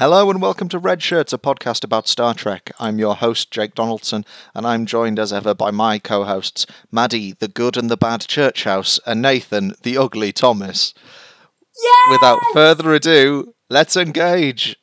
Hello and welcome to Red Shirts, a podcast about Star Trek. I'm your host, Jake Donaldson, and I'm joined as ever by my co hosts, Maddie, the good and the bad church house, and Nathan, the ugly Thomas. Yes! Without further ado, let's engage.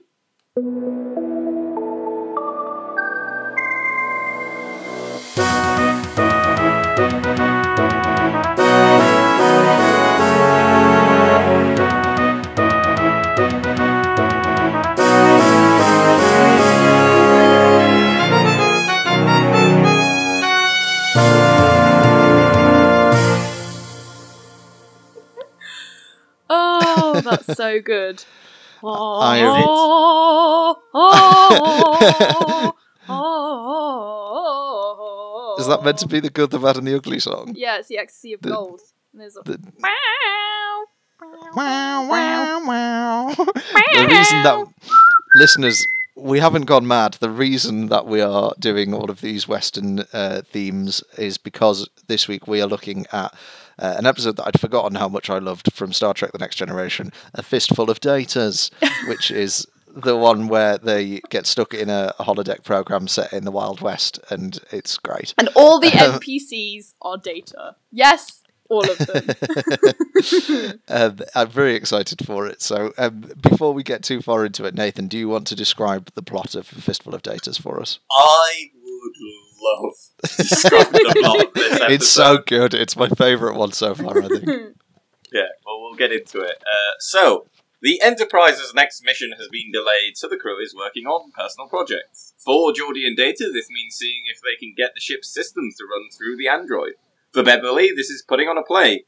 That's so good. Oh, I- oh, oh, oh, Is that meant to be the good, the bad, and the ugly song? Yeah, it's the ecstasy of The- gold. And there's a the- Meow. Wow, wow, wow. the reason that listeners we haven't gone mad. The reason that we are doing all of these Western uh, themes is because this week we are looking at uh, an episode that I'd forgotten how much I loved from Star Trek: The Next Generation, A Fistful of Datas, which is the one where they get stuck in a, a holodeck program set in the Wild West, and it's great. And all the NPCs are data. Yes, all of them. um, I'm very excited for it. So, um, before we get too far into it, Nathan, do you want to describe the plot of A Fistful of Datas for us? I would love to the plot of this episode. It's so good. It's my favourite one so far, I think. Yeah, well, we'll get into it. Uh, so, the Enterprise's next mission has been delayed, so the crew is working on personal projects. For Geordi and Data, this means seeing if they can get the ship's systems to run through the android. For Beverly, this is putting on a play.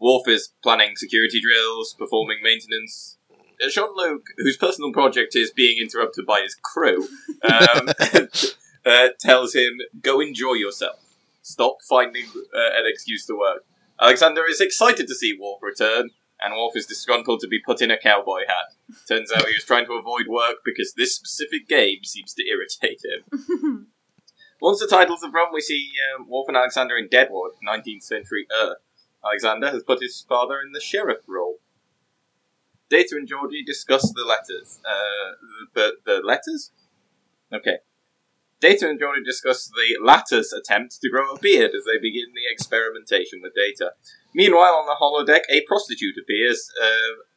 Worf is planning security drills, performing maintenance. Uh, Jean-Luc, whose personal project is being interrupted by his crew, um, uh, tells him, "Go enjoy yourself. Stop finding uh, an excuse to work." Alexander is excited to see Worf return, and Worf is disgruntled to be put in a cowboy hat. Turns out he was trying to avoid work because this specific game seems to irritate him. Once the titles have run, we see um, Worf and Alexander in Deadwood, 19th century Earth. Alexander has put his father in the sheriff role. Data and Geordi discuss the letters. Uh, the, the letters? Okay. Data and Geordi discuss the latter's attempt to grow a beard as they begin the experimentation with Data. Meanwhile, on the holodeck, a prostitute appears, uh,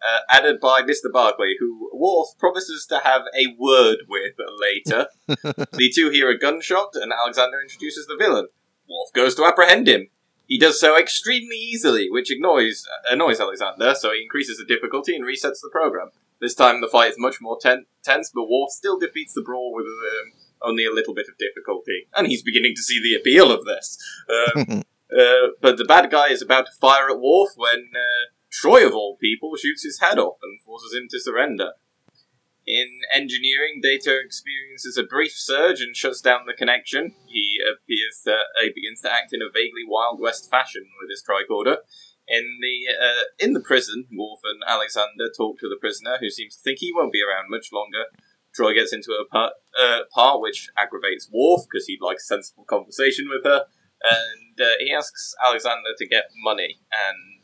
uh, added by Mr. Barclay, who Worf promises to have a word with later. the two hear a gunshot, and Alexander introduces the villain. Worf goes to apprehend him. He does so extremely easily, which annoys, annoys Alexander, so he increases the difficulty and resets the program. This time the fight is much more ten- tense, but Worf still defeats the brawl with um, only a little bit of difficulty. And he's beginning to see the appeal of this. Um, uh, but the bad guy is about to fire at Worf when uh, Troi, of all people, shoots his head off and forces him to surrender. In engineering, Data experiences a brief surge and shuts down the connection. He appears to, uh, he begins to act in a vaguely Wild West fashion with his tricorder. In the uh, in the prison, Worf and Alexander talk to the prisoner, who seems to think he won't be around much longer. Troi gets into a part, uh, part which aggravates Worf because he likes sensible conversation with her, and uh, he asks Alexander to get money, and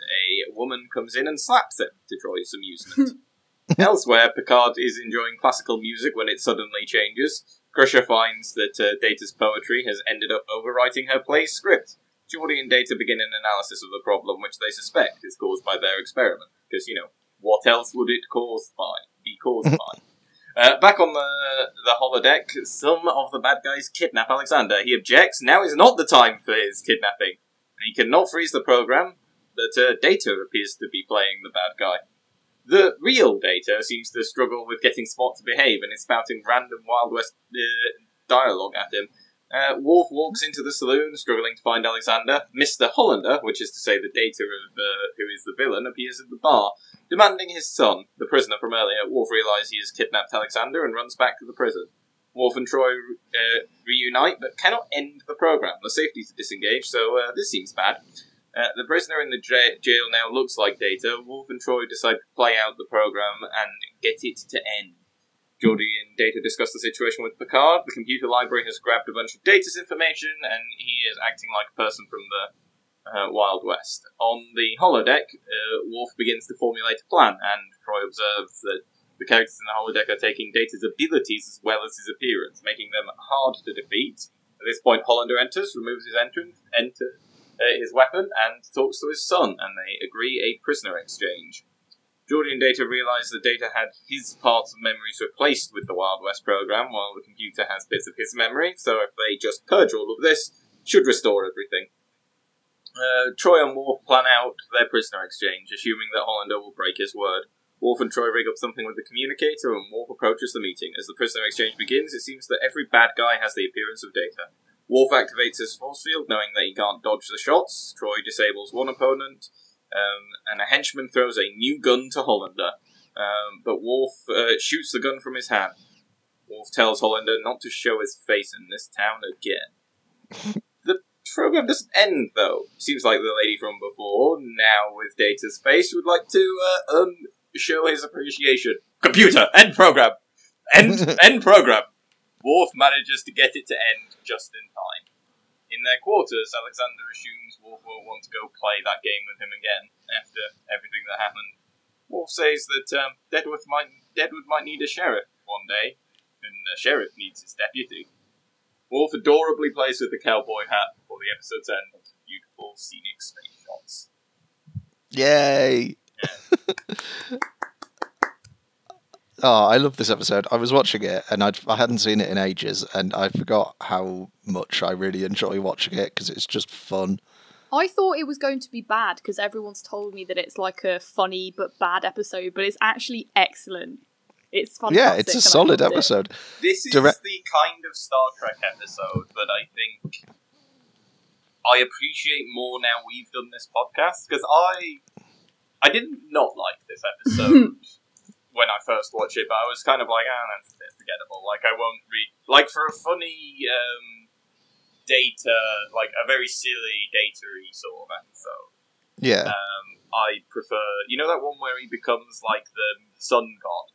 a woman comes in and slaps him to Troi's amusement. Elsewhere, Picard is enjoying classical music when it suddenly changes. Crusher finds that uh, Data's poetry has ended up overwriting her play script. Geordi and Data begin an analysis of the problem, which they suspect is caused by their experiment. Because, you know, what else would it caused by? Be caused by? Uh, back on the the holodeck, some of the bad guys kidnap Alexander. He objects. Now is not the time for his kidnapping. He cannot freeze the program. That uh, Data appears to be playing the bad guy. The real Data seems to struggle with getting Spot to behave and is spouting random Wild West uh, dialogue at him. Uh, Worf walks into the saloon, struggling to find Alexander. Mr. Hollander, which is to say the Data of uh, who is the villain, appears at the bar, demanding his son, the prisoner from earlier. Worf realizes he has kidnapped Alexander and runs back to the prison. Worf and Troi uh, reunite, but cannot end the program. The safeties are disengaged, so uh, this seems bad. Uh, the prisoner in the j- jail now looks like Data. Worf and Troi decide to play out the program and get it to end. Geordi and Data discuss the situation with Picard. The computer library has grabbed a bunch of Data's information, and he is acting like a person from the uh, Wild West. On the holodeck, uh, Worf begins to formulate a plan, and Troi observes that The characters in the holodeck are taking Data's abilities as well as his appearance, making them hard to defeat. At this point, Hollander enters, removes his entrance, enter uh, his weapon, and talks to his son, and they agree a prisoner exchange. Geordi and Data realize that Data had his parts of memories replaced with the Wild West program, while the computer has bits of his memory, so if they just purge all of this, should restore everything. Uh, Troi and Worf plan out their prisoner exchange, assuming that Hollander will break his word. Worf and Troi rig up something with the communicator, and Worf approaches the meeting. As the prisoner exchange begins, it seems that every bad guy has the appearance of Data. Worf activates his force field, knowing that he can't dodge the shots. Troi disables one opponent, um, and a henchman throws a new gun to Hollander. Um, but Worf uh, shoots the gun from his hand. Worf tells Hollander not to show his face in this town again. the program doesn't end, though. Seems like the lady from before, now with Data's face, would like to uh, um, show his appreciation. Computer, end program! End, end program! Worf manages to get it to end just in time. In their quarters, Alexander assumes Worf won't want to go play that game with him again after everything that happened. Worf says that um, Deadwood might Deadwood might need a sheriff one day, and a sheriff needs his deputy. Worf adorably plays with the cowboy hat before the episode's end. Of beautiful scenic space shots. Yay! oh, I love this episode. I was watching it and I'd, I hadn't seen it in ages, and I forgot how much I really enjoy watching it because it's just fun. I thought it was going to be bad because everyone's told me that it's like a funny but bad episode, but it's actually excellent. It's fantastic. yeah, it's a solid loved it. episode. This is Direct- the kind of Star Trek episode that I think I appreciate more now we've done this podcast because I I didn't not like this episode when I first watched it, but I was kind of like, ah, that's a bit forgettable. Like I won't read like for a funny um, data, like a very silly data-y sort of episode. Yeah, Um, I prefer, you know, that one where he becomes like the sun god.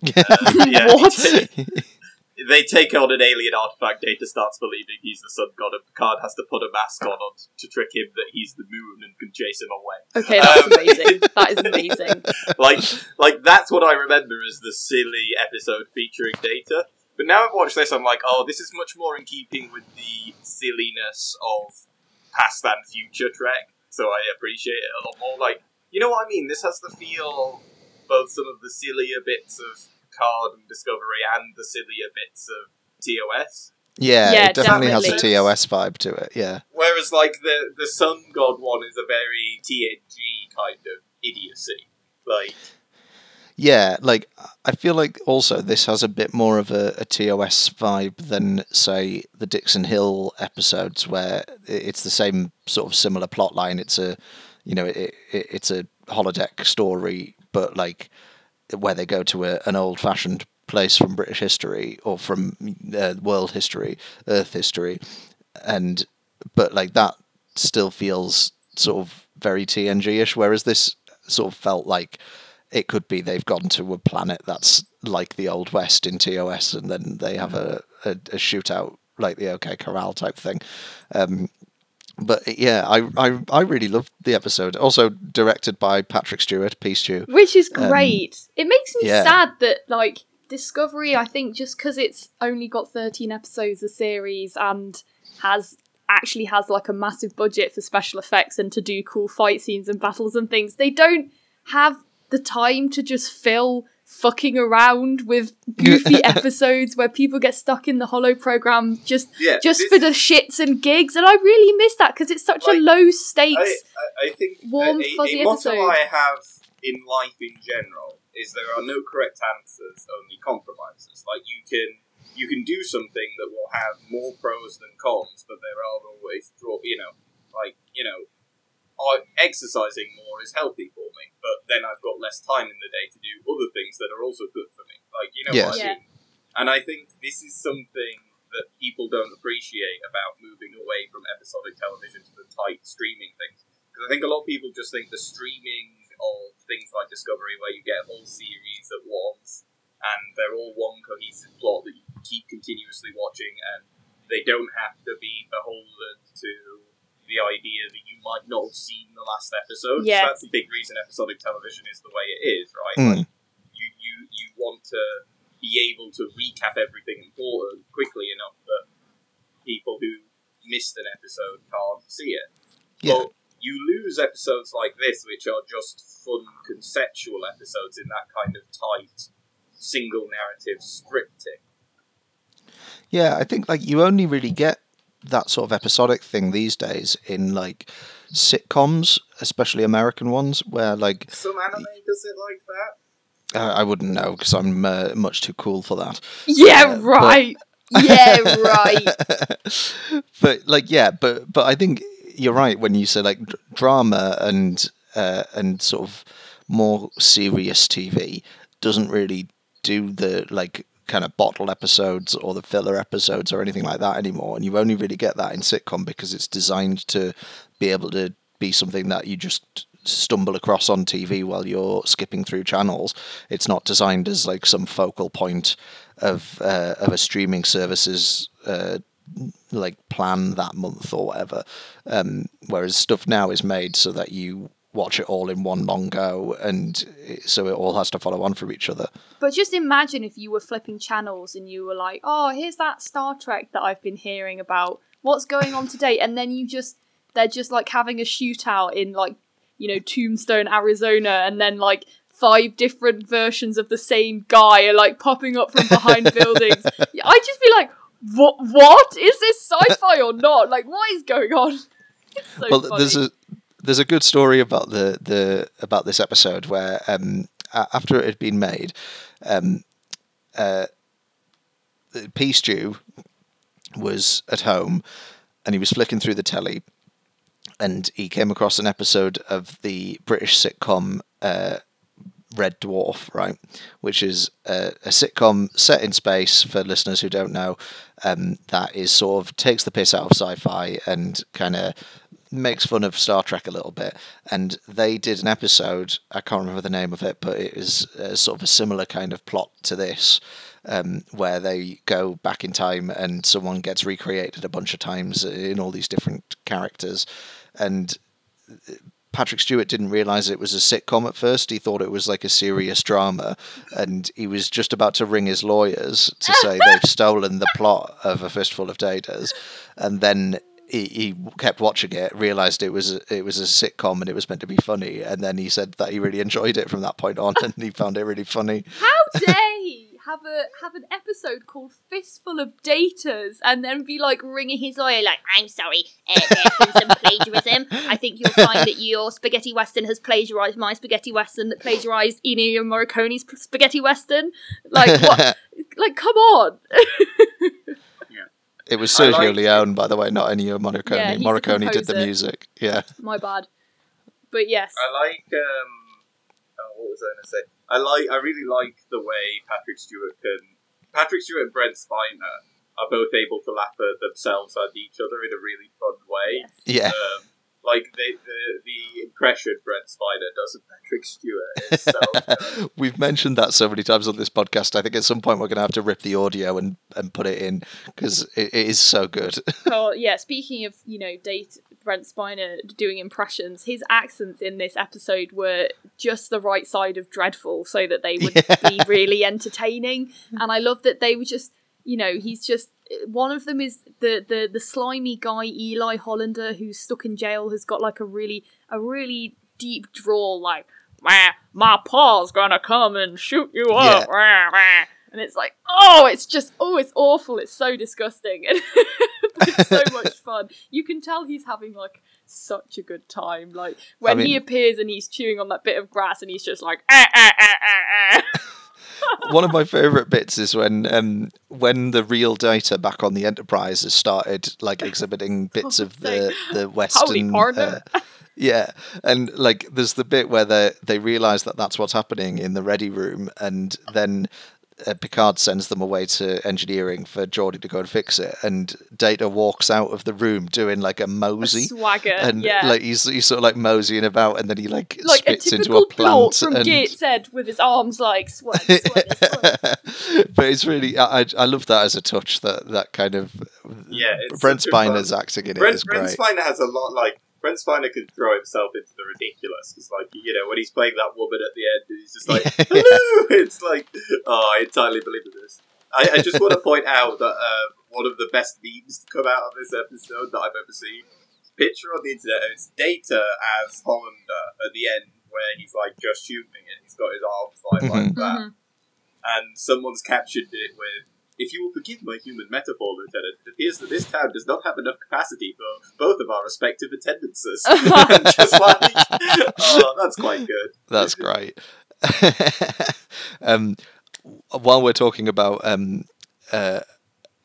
yeah. Uh, yeah, What? they take on an alien artifact. Data starts believing he's the sun god, and Picard has to put a mask on, on to trick him that he's the moon and can chase him away. Okay, that's Um, amazing. That is amazing. Like, like that's what I remember as the silly episode featuring Data. But now I've watched this, I'm like, oh, this is much more in keeping with the silliness of past and future Trek. So I appreciate it a lot more. Like, you know what I mean? This has the feel both some of the sillier bits of Card and Discovery and the sillier bits of TOS. Yeah, Yeah, it definitely, has a. TOS vibe to it. Yeah, Whereas, like the the Sun God one is a very TNG kind of idiocy. Like, yeah. Like I feel like also this has a bit more of a, a TOS vibe than say the Dixon Hill episodes, where it's the same sort of similar plot line. It's a, you know, it, it, it's a holodeck story, but like where they go to a, an old fashioned place from British history or from uh, world history, Earth history, and but like that still feels sort of very TNG ish, whereas this sort of felt like it could be they've gone to a planet that's like the Old West in TOS, and then they have a, a, a shootout like the OK Corral type thing. Um, but yeah, I, I I really loved the episode. Also directed by Patrick Stewart, P. Stew. Which is Um, great. it makes me yeah. sad that like Discovery, I think just because it's only got 13 episodes a series and has actually has like a massive budget for special effects and to do cool fight scenes and battles and things, they don't have the time to just fill fucking around with goofy episodes where people get stuck in the hollow program just yeah, just for the shits and gigs and I really miss that because it's such a low stakes I, I, I think warm, a, a- fuzzy a motto episode. I have in life in general is there are no correct answers, only compromises. Like you can you can do something that will have more pros than cons, but there are always draw. You know, like you know, I, exercising more is healthy for me, but then I've got less time in the day to do other things that are also good for me. Like you know Yes. what I Yeah. mean. And I think this is something that people don't appreciate about moving away from episodic television to the tight streaming things. Because I think a lot of people just think the streaming of things like Discovery, where you get a whole series at once, and they're all one cohesive plot that you keep continuously watching, and they don't have to be beholden to the idea that you might not have seen the last episode. So Yeah. that's the big reason episodic television is the way it is, right? Mm. Like, you, you, you want to be able to recap everything important quickly enough that people who missed an episode can't see it. Yeah. But you lose episodes like this, which are just fun conceptual episodes in that kind of tight, single narrative scripting. Yeah, I think like you only really get that sort of episodic thing these days in like sitcoms, especially American ones, where like Some anime does it like that. uh, I wouldn't know because I'm uh, much too cool for that. Yeah, Uh, but- right. yeah, right. but like yeah, but but I think you're right when you say like d- drama and uh, and sort of more serious TV doesn't really do the like kind of bottle episodes or the filler episodes or anything like that anymore and you only really get that in sitcom because it's designed to be able to be something that you just stumble across on TV while you're skipping through channels it's not designed as like some focal point of uh, of a streaming service's uh, like plan that month or whatever. Um, whereas stuff now is made so that you watch it all in one long go, and so it all has to follow on from each other. But just imagine if you were flipping channels and you were like, "Oh, here's that Star Trek that I've been hearing about. What's going on today?" And then you just they're just like having a shootout in like you know Tombstone, Arizona, and then like five different versions of the same guy are like popping up from behind buildings. I'd just be like, "What? What is this sci-fi or not? Like, what is going on?" It's so well, funny. there's a there's a good story about the, the about this episode where um, after it had been made, um, uh, Stew was at home and he was flicking through the telly and he came across an episode of the British sitcom uh, Red Dwarf, right? Which is a, a sitcom set in space for listeners who don't know. Um, that is sort of takes the piss out of sci-fi and kind of makes fun of Star Trek a little bit. And they did an episode. I can't remember the name of it, but it is uh, sort of a similar kind of plot to this. Um, where they go back in time and someone gets recreated a bunch of times in all these different characters, and Patrick Stewart didn't realize it was a sitcom at first. He thought it was like a serious drama, and he was just about to ring his lawyers to say they've stolen the plot of A Fistful of Datas, and then. He, he kept watching it, realized it was a, it was a sitcom and it was meant to be funny, and then he said that he really enjoyed it from that point on, and he found it really funny. How dare he have a have an episode called Fistful of Datas and then be like ringing his lawyer like, I'm sorry, uh, there's been some plagiarism. I think you'll find that your spaghetti western has plagiarised my spaghetti western that plagiarised Ennio Morricone's spaghetti western. Like what? like come on. It was Sergio like- Leone, by the way, not Ennio Morricone. Yeah, he's Morricone did the music. Yeah. My bad. But yes. I like. Um, oh, what was I going to say? I like. I really like the way Patrick Stewart can. Patrick Stewart and Brent Spiner are both able to laugh at themselves and each other in a really fun way. Yeah. Um, like the, the the impression Brent Spiner does of Patrick Stewart is so good. We've mentioned that so many times on this podcast. I think at some point we're going to have to rip the audio and, and put it in because it, it is so good. Oh yeah, speaking of you know date Brent Spiner doing impressions, his accents in this episode were just the right side of dreadful, so that they would Yeah. be really entertaining. And I love that they were just you know he's just one of them is the the the slimy guy Eli Hollander who's stuck in jail has got like a really a really deep drawl like "Wah, my pa's gonna come and shoot you up. Wah, wah." and it's like oh it's just oh it's awful. It's so disgusting. But it's so much fun. You can tell he's having like such a good time. Like when he mean- appears and he's chewing on that bit of grass and he's just like ah, ah, ah. One of my favourite bits is when um, when the real data back on the Enterprise has started like exhibiting bits of the the Western. uh, yeah, and like there's the bit where they they realise that that's what's happening in the ready room, and then. Uh, Picard sends them away to engineering for Geordi to go and fix it, and Data walks out of the room doing like a mosey, swagger and yeah like he's he's sort of like moseying about, and then he like, like a spits into typical a plant. blort from and... Gateshead with his arms like sweat, sweat, sweat. but it's really I, I I love that as a touch that that kind of Yeah, it's Brent such a fun- Spiner's acting in it is Brent, Brent great. Spiner has a lot like Brent Spiner can throw himself into the ridiculous. It's like you know when he's playing that woman at the end, and he's just like, "Hello!" It's like, oh, I entirely believe in this. I, I just want to point out that um, one of the best memes to come out of this episode that I've ever seen. Picture on the internet, it's Data as Hollander at the end, where he's like just shooting and he's got his arms like, like that, Mhm. and someone's captured it with. If you will forgive my human metaphor, Lieutenant, it appears that this town does not have enough capacity for both of our respective attendances. Just like, oh, that's quite good. That's great. um, while we're talking about um, uh,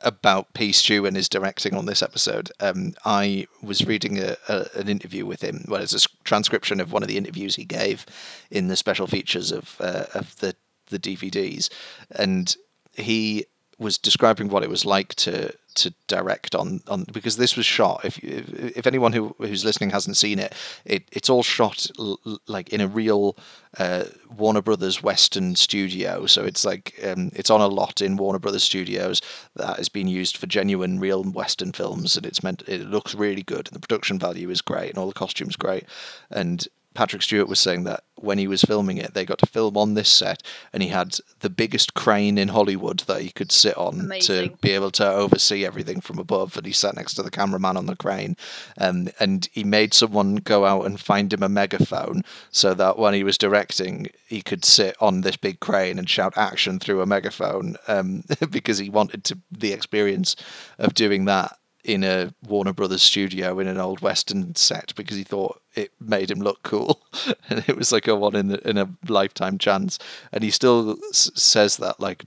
about P. Stew and his directing on this episode, um, I was reading a, a, an interview with him. Well, it's a transcription of one of the interviews he gave in the special features of uh, of the the DVDs, and he was describing what it was like to to direct on on because this was shot. If if, if anyone who who's listening hasn't seen it, it it's all shot l- like in a real uh, Warner Brothers Western studio. So it's like um, it's on a lot in Warner Brothers studios that has been used for genuine real Western films, and it's meant it looks really good, and the production value is great, and all the costumes great, and. Patrick Stewart was saying that when he was filming it, they got to film on this set, and he had the biggest crane in Hollywood that he could sit on to be able to oversee everything from above. And he sat next to the cameraman on the crane, um, and he made someone go out and find him a megaphone so that when he was directing, he could sit on this big crane and shout action through a megaphone um, because he wanted to the experience of doing that in a Warner Brothers studio in an old Western set because he thought it made him look cool, and it was like a one in the, in a lifetime chance. And he still s- says that like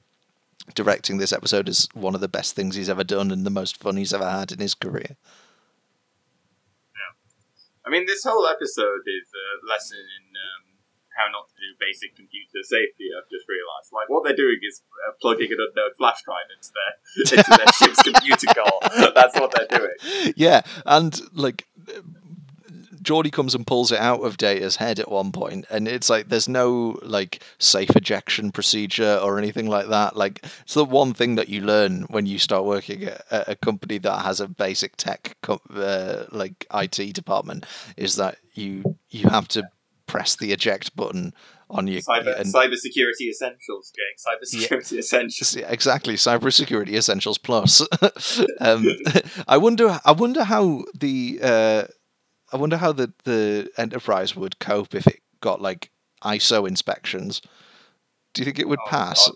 directing this episode is one of the best things he's ever done and the most fun he's ever had in his career. Yeah, I mean, this whole episode is a lesson in um, how not to do basic computer safety. I've just realised. Like, what they're doing is uh, plugging an unknown flash drive into their into their ship's computer core. That's what they're doing. yeah, and like Geordi comes and pulls it out of Data's head at one point, and it's like there's no like safe ejection procedure or anything like that. Like it's the one thing that you learn when you start working at a company that has a basic tech uh, like IT department is that you you have to press the eject button on your Cyber and- cybersecurity essentials, Jake. Cybersecurity essentials. S- Exactly, cybersecurity essentials plus. um, I wonder. I wonder how the. Uh, I wonder how the the enterprise would cope if it got like ISO inspections. Do you think it would Oh, pass?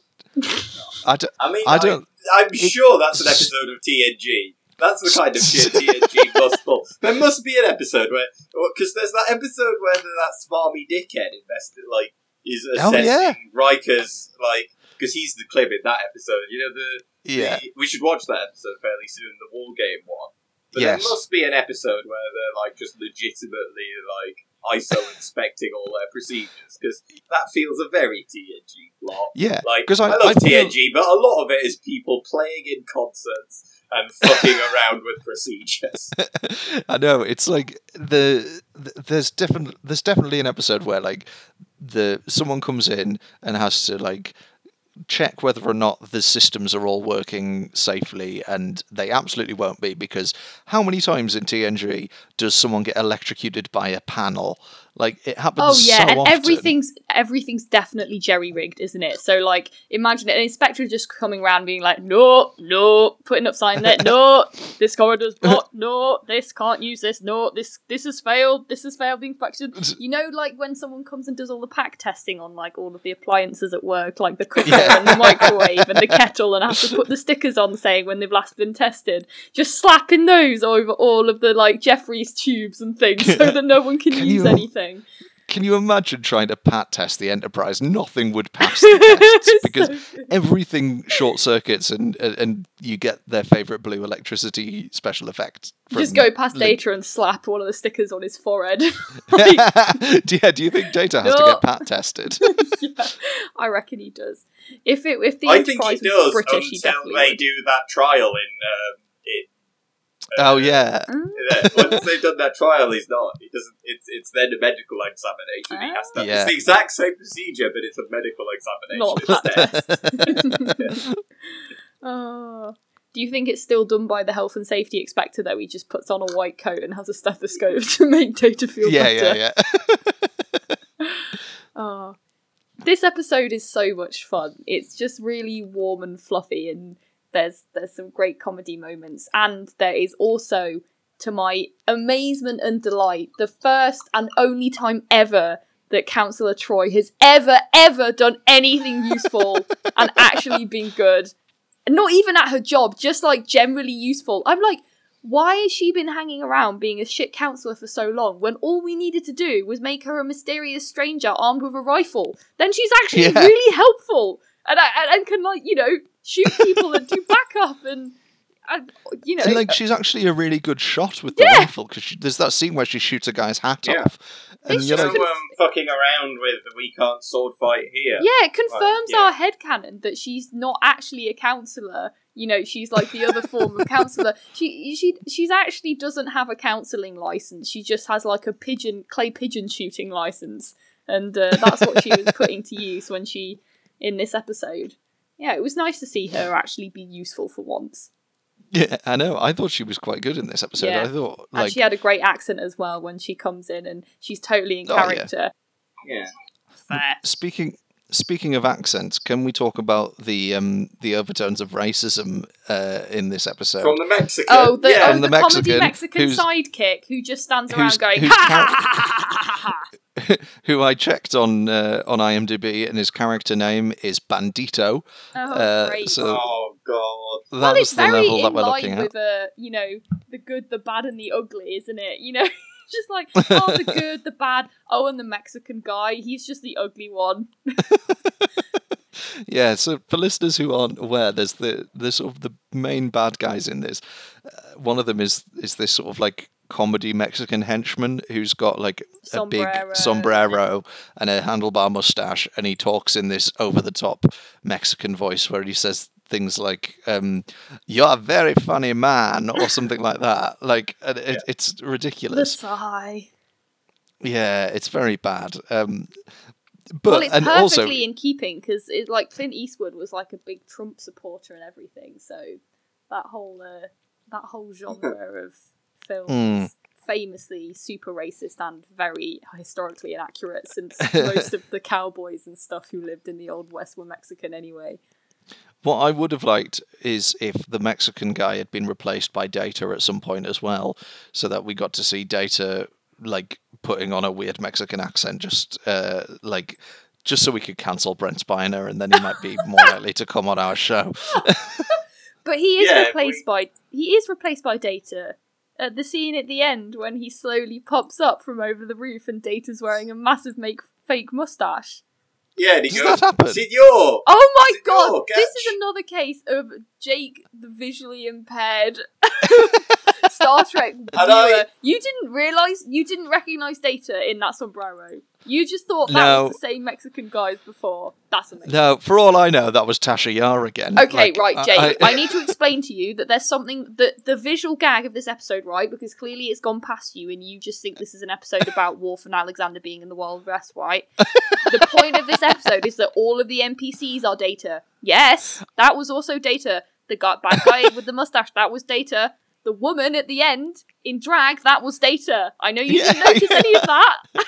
I don't. I mean, I I don't- I'm sure that's an episode of TNG. That's the kind of shit TNG must pull. There must be an episode where, because there's that episode where that smarmy dickhead invested, like, is Oh, assessing yeah. Riker's, like, because he's the clip in that episode. You know, the, Yeah. the- we should watch that episode fairly soon, the war game one. But Yes. there must be an episode where they're like just legitimately like ISO inspecting all their procedures because that feels a very TNG plot. Yeah. Like, 'Cause I, I- love I feel- TNG, but a lot of it is people playing in concerts and fucking around with procedures. I know it's like the, th there's different there's definitely an episode where like the someone comes in and has to like check whether or not the systems are all working safely and they absolutely won't be because how many times in TNG does someone get electrocuted by a panel like it happens Oh yeah, so and often. everything's everything's definitely jerry rigged, isn't it? So like, imagine an inspector just coming around being like, "No, no," putting up sign there, "No, this corridor's blocked. No, this can't use this. No, this this has failed. This has failed being inspection." You know, like when someone comes and does all the pack testing on like all of the appliances at work, like the cooker Yeah. and the microwave and the kettle, and have to put the stickers on saying when they've last been tested. Just slapping those over all of the like Jefferies tubes and things so that no one can, Can use you- anything. Can you imagine trying to pat test the Enterprise? Nothing would pass the tests because so everything short circuits and and- and you get their favorite blue electricity special effect. just go past Lin- Data and slap one of the stickers on his forehead. yeah, do you think Data has to No. get pat tested? yeah, I reckon he does. If it if the I think he Enterprise does British, he until definitely they would. do that trial in. Um, in oh yeah, Mm. yeah, once they've done that trial, he's not. He doesn't. It's it's then a medical examination. He has to. Yeah. It's the exact same procedure, but it's a medical examination Not a instead. test. oh, Do you think it's still done by the health and safety inspector though? He just puts on a white coat and has a stethoscope to make Data feel yeah, better. yeah, yeah. Oh. This episode is so much fun. It's just really warm and fluffy and there's there's some great comedy moments and there is also to my amazement and delight the first and only time ever that Councillor Troi has ever ever done anything useful and actually been good. Not even at her job, just like generally useful. I'm like why has she been hanging around being a shit counselor for so long when all we needed to do was make her a mysterious stranger armed with a rifle? Then she's actually Yeah. really helpful and, I, and and can like you know shoot people and do backup and, and you know And like she's actually a really good shot with the Yeah. rifle because there's that scene where she shoots a guy's hat Yeah. off, and It's you're So just like, um, fucking around with we can't sword fight here. yeah, it confirms yeah. our headcanon that she's not actually a counselor. You know, she's like the other form of counselor. She she she's actually doesn't have a counseling license. She just has like a pigeon clay pigeon shooting license, and uh, that's what she was putting to use when she in this episode. Yeah, it was nice to see her actually be useful for once. yeah, I know. I thought she was quite good in this episode. Yeah. I thought And she had a great accent as well when she comes in, and she's totally in Oh, yeah. character. Yeah. Fair. speaking speaking of accents, can we talk about the um the overtones of racism uh, in this episode? From the Mexican. Oh, the, yeah. oh, From the, the comedy Mexican Mexican sidekick who just stands around going, whose ha ha ha ha ha ha ha. who I checked on uh, on IMDb, and his character name is Bandito. Oh, Uh, great. so- oh god. That well, was it's the very level in that we're line looking at. with, uh, you know, the good, the bad, and the ugly, isn't it? You know, just like, oh, the good, the bad, oh, and the Mexican guy, he's just the ugly one. Yeah, so for listeners who aren't aware, there's the the sort of the main bad guys in this. Uh, one of them is is this sort of like comedy Mexican henchman who's got like a big Sombrero. sombrero and a handlebar mustache, and he talks in this over the top Mexican voice where he says things like um, "You're a very funny man" or something like that. Like and it, it's The ridiculous. sigh. Yeah, it's very bad. Um, but well, it's and perfectly also in keeping because it like Clint Eastwood was like a big Trump supporter and everything. So that whole uh, that whole genre of films. Mm. Famously super racist and very historically inaccurate, since most of the cowboys and stuff who lived in the old west were Mexican anyway. What I would have liked is if the Mexican guy had been replaced by Data at some point as well, so that we got to see Data like putting on a weird Mexican accent, just uh, like just so we could cancel Brent Spiner, and then he might be more likely to come on our show. But he is Yeah, replaced by he is replaced by Data. At the scene at the end when he slowly pops up from over the roof and Data's wearing a massive make fake mustache. Yeah, and he Does goes, that happen? Senor! Oh my Senor, god! This is another case of Jake, the visually impaired Star Trek viewer. I- You didn't realize you didn't recognize Data in that sombrero. You just thought that No. was the same Mexican guy as before. That's amazing. no, for all I know, that was Tasha Yar again. Okay, Like, right, I- Jake. I, I- need to explain to you that there's something that the visual gag of this episode, right? Because clearly it's gone past you, and you just think this is an episode about Worf and Alexander being in the Wild West, right? the point of this episode is that all of the NPCs are Data. Yes, that was also Data. The guy, bad guy with the mustache, that was Data. The woman at the end in drag, that was Data. I know you Yeah, didn't notice yeah. any of that.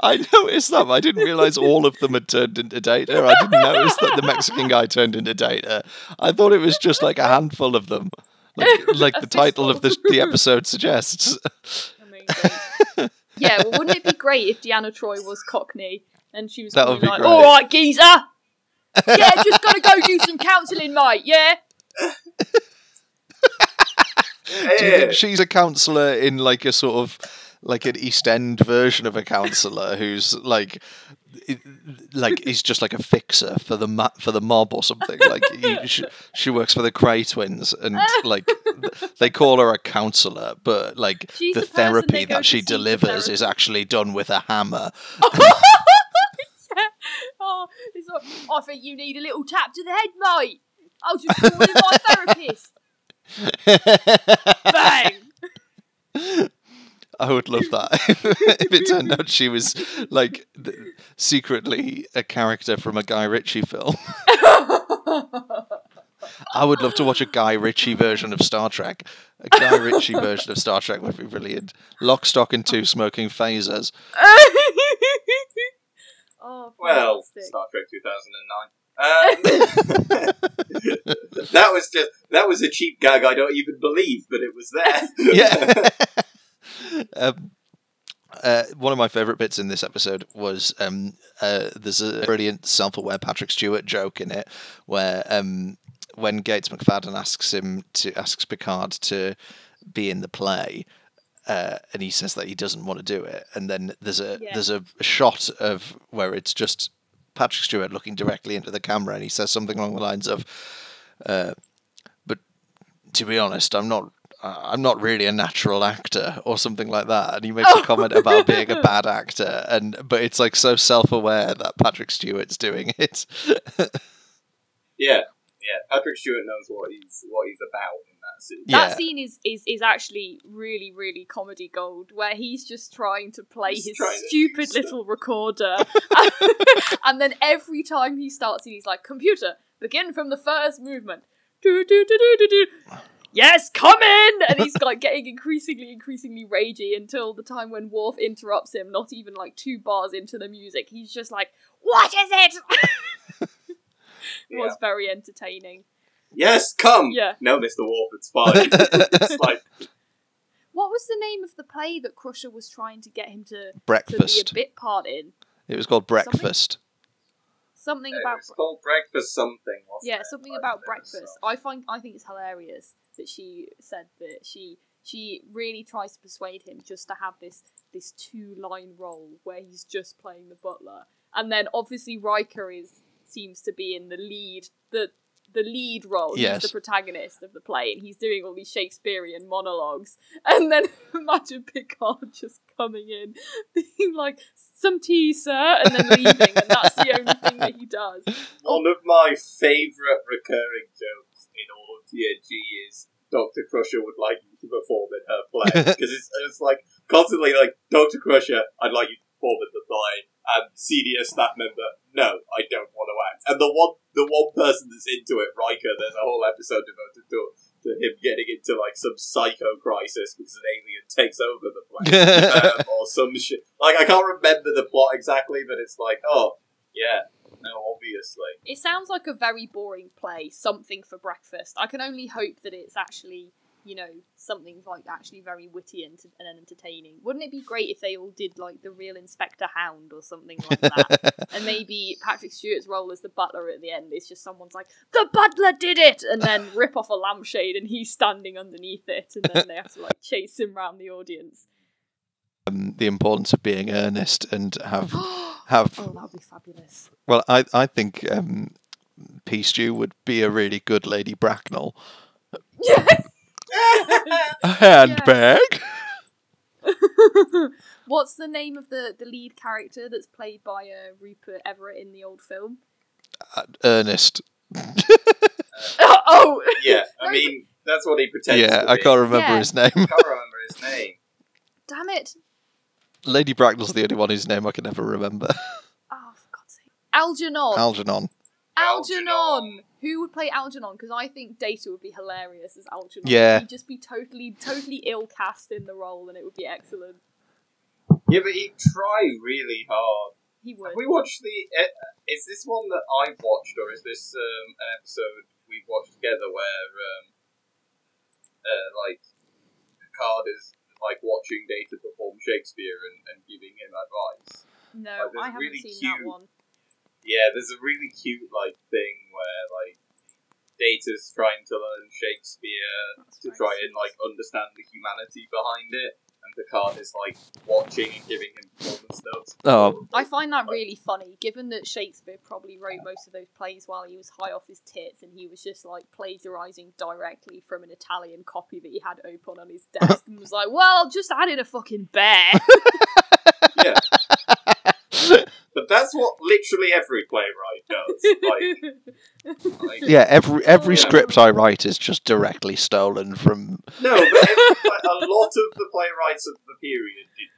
I noticed that, I didn't realize all of them had turned into Data. I didn't notice that the Mexican guy turned into Data. I thought it was just like a handful of them, like, like the title of the, the episode suggests. Amazing. yeah, well, wouldn't it be great if Deanna Troi was Cockney and she was That would be like, great. "All right, geezer, yeah, just gotta go do some counselling, mate. Yeah, Do you think she's a counsellor in like a sort of like an East End version of a counsellor who's like i- like he's just like a fixer for the ma- for the mob or something like he, she, she works for the Kray twins and like they call her a counsellor but like She's the the therapy that she delivers therapy. is actually done with a hammer oh, it's like, I think you need a little tap to the head, mate. I'll just call in my therapist. Bang. I would love that if it turned out she was like th- secretly a character from a Guy Ritchie film. I would love to watch a Guy Ritchie version of Star Trek. A Guy Ritchie version of Star Trek would be brilliant. Lock, stock, and two smoking phasers. oh, Well. Star Trek 2009. Um, that was just that was a cheap gag I don't even believe, but it was there. yeah. um, uh, one of my favourite bits in this episode was um, uh, there's a brilliant self-aware Patrick Stewart joke in it where um, when Gates McFadden asks him to asks Picard to be in the play. Uh, and he says that he doesn't want to do it, and then there's a Yeah. there's a shot of where it's just Patrick Stewart looking directly into the camera, and he says something along the lines of, uh, "But to be honest, I'm not I- I'm not really a natural actor or something like that. And he makes a Oh. comment about being a bad actor, and but it's like so self-aware that Patrick Stewart's doing it. yeah, yeah. Patrick Stewart knows what he's what he's about in that scene. Yeah. That scene is, is is actually really really comedy gold, where he's just trying to play He's his stupid do stuff. little recorder, and then every time he starts it, he's like, "Computer, begin from the first movement." Do do do do do do. Yes, come in! And he's like getting increasingly, increasingly ragey until the time when Worf interrupts him, not even like two bars into the music. He's just like, What is it? it Yeah. was very entertaining. Yes, come. Yeah. No, Mister Worf, it's fine. it's like What was the name of the play that Crusher was trying to get him to, to be a bit part in? It was called Breakfast. Something it about was called breakfast something. Wasn't yeah, it? something Like, about breakfast. some- I find I think it's hilarious that she said that she she really tries to persuade him just to have this this two line role where he's just playing the butler, and then obviously Riker is seems to be in the lead the the lead role. Yes. He's the protagonist of the play, and he's doing all these Shakespearean monologues. And then imagine Picard just coming in, being like, "Some tea, sir," and then leaving, and that's the only thing that he does. One of my favourite recurring jokes in all of TNG is Dr. Crusher would like you to perform in her play. Because it's, it's like constantly like, Dr. Crusher, I'd like you to perform in the play. And senior staff member, no, I don't want to act. And the one the one person that's into it, Riker, there's a whole episode devoted to, to him getting into like some psycho crisis because an alien takes over the planet. um, or some shit. Like, I can't remember the plot exactly, but it's like, oh, yeah, no, obviously. It sounds like a very boring play, something for breakfast. I can only hope that it's actually, you know, something like actually very witty and, and entertaining. Wouldn't it be great if they all did like the real Inspector Hound or something like that? and maybe Patrick Stewart's role as the butler at the end is just someone's like, the butler did it! And then rip off a lampshade and he's standing underneath it, and then they have to like chase him around the audience. um, the importance of being earnest and have have. oh, that would be fabulous. well I I think um, P Stew would be a really good Lady Bracknell. Yeah! A handbag. What's the name of the, the lead character that's played by uh, Rupert Everett in the old film? Uh, Ernest. oh, Yeah, I mean, that's what he pretends yeah, to I can't remember Yeah. his name. I can't remember his name. damn it! Lady Bracknell's the only one whose name I can never remember. Oh, for God's sake, Algernon. Algernon. Algernon. Algernon. Who would play Algernon? Because I think Data would be hilarious as Algernon. Yeah. he'd just be totally, totally ill cast in the role, and it would be excellent. Yeah, but he'd try really hard. He would. Have we watched the? Uh, is this one that I've watched, or is this um, an episode we've watched together where, um, uh, like, Picard is like watching Data perform Shakespeare and, and giving him advice? no, there's I haven't really seen that cute- one. Yeah, there's a really cute like thing where like Data's trying to learn Shakespeare That's to very try and like understand the humanity behind it, and Picard is like watching and giving him performance notes. Oh. I find that really funny, given that Shakespeare probably wrote most of those plays while he was high off his tits and he was just like plagiarizing directly from an Italian copy that he had open on his desk and was like, well, I'll just add in a fucking bear. yeah. But that's what literally every playwright does. Like, like Yeah, every every Yeah. script I write is just directly stolen from. no, but every, a lot of the playwrights of the period did,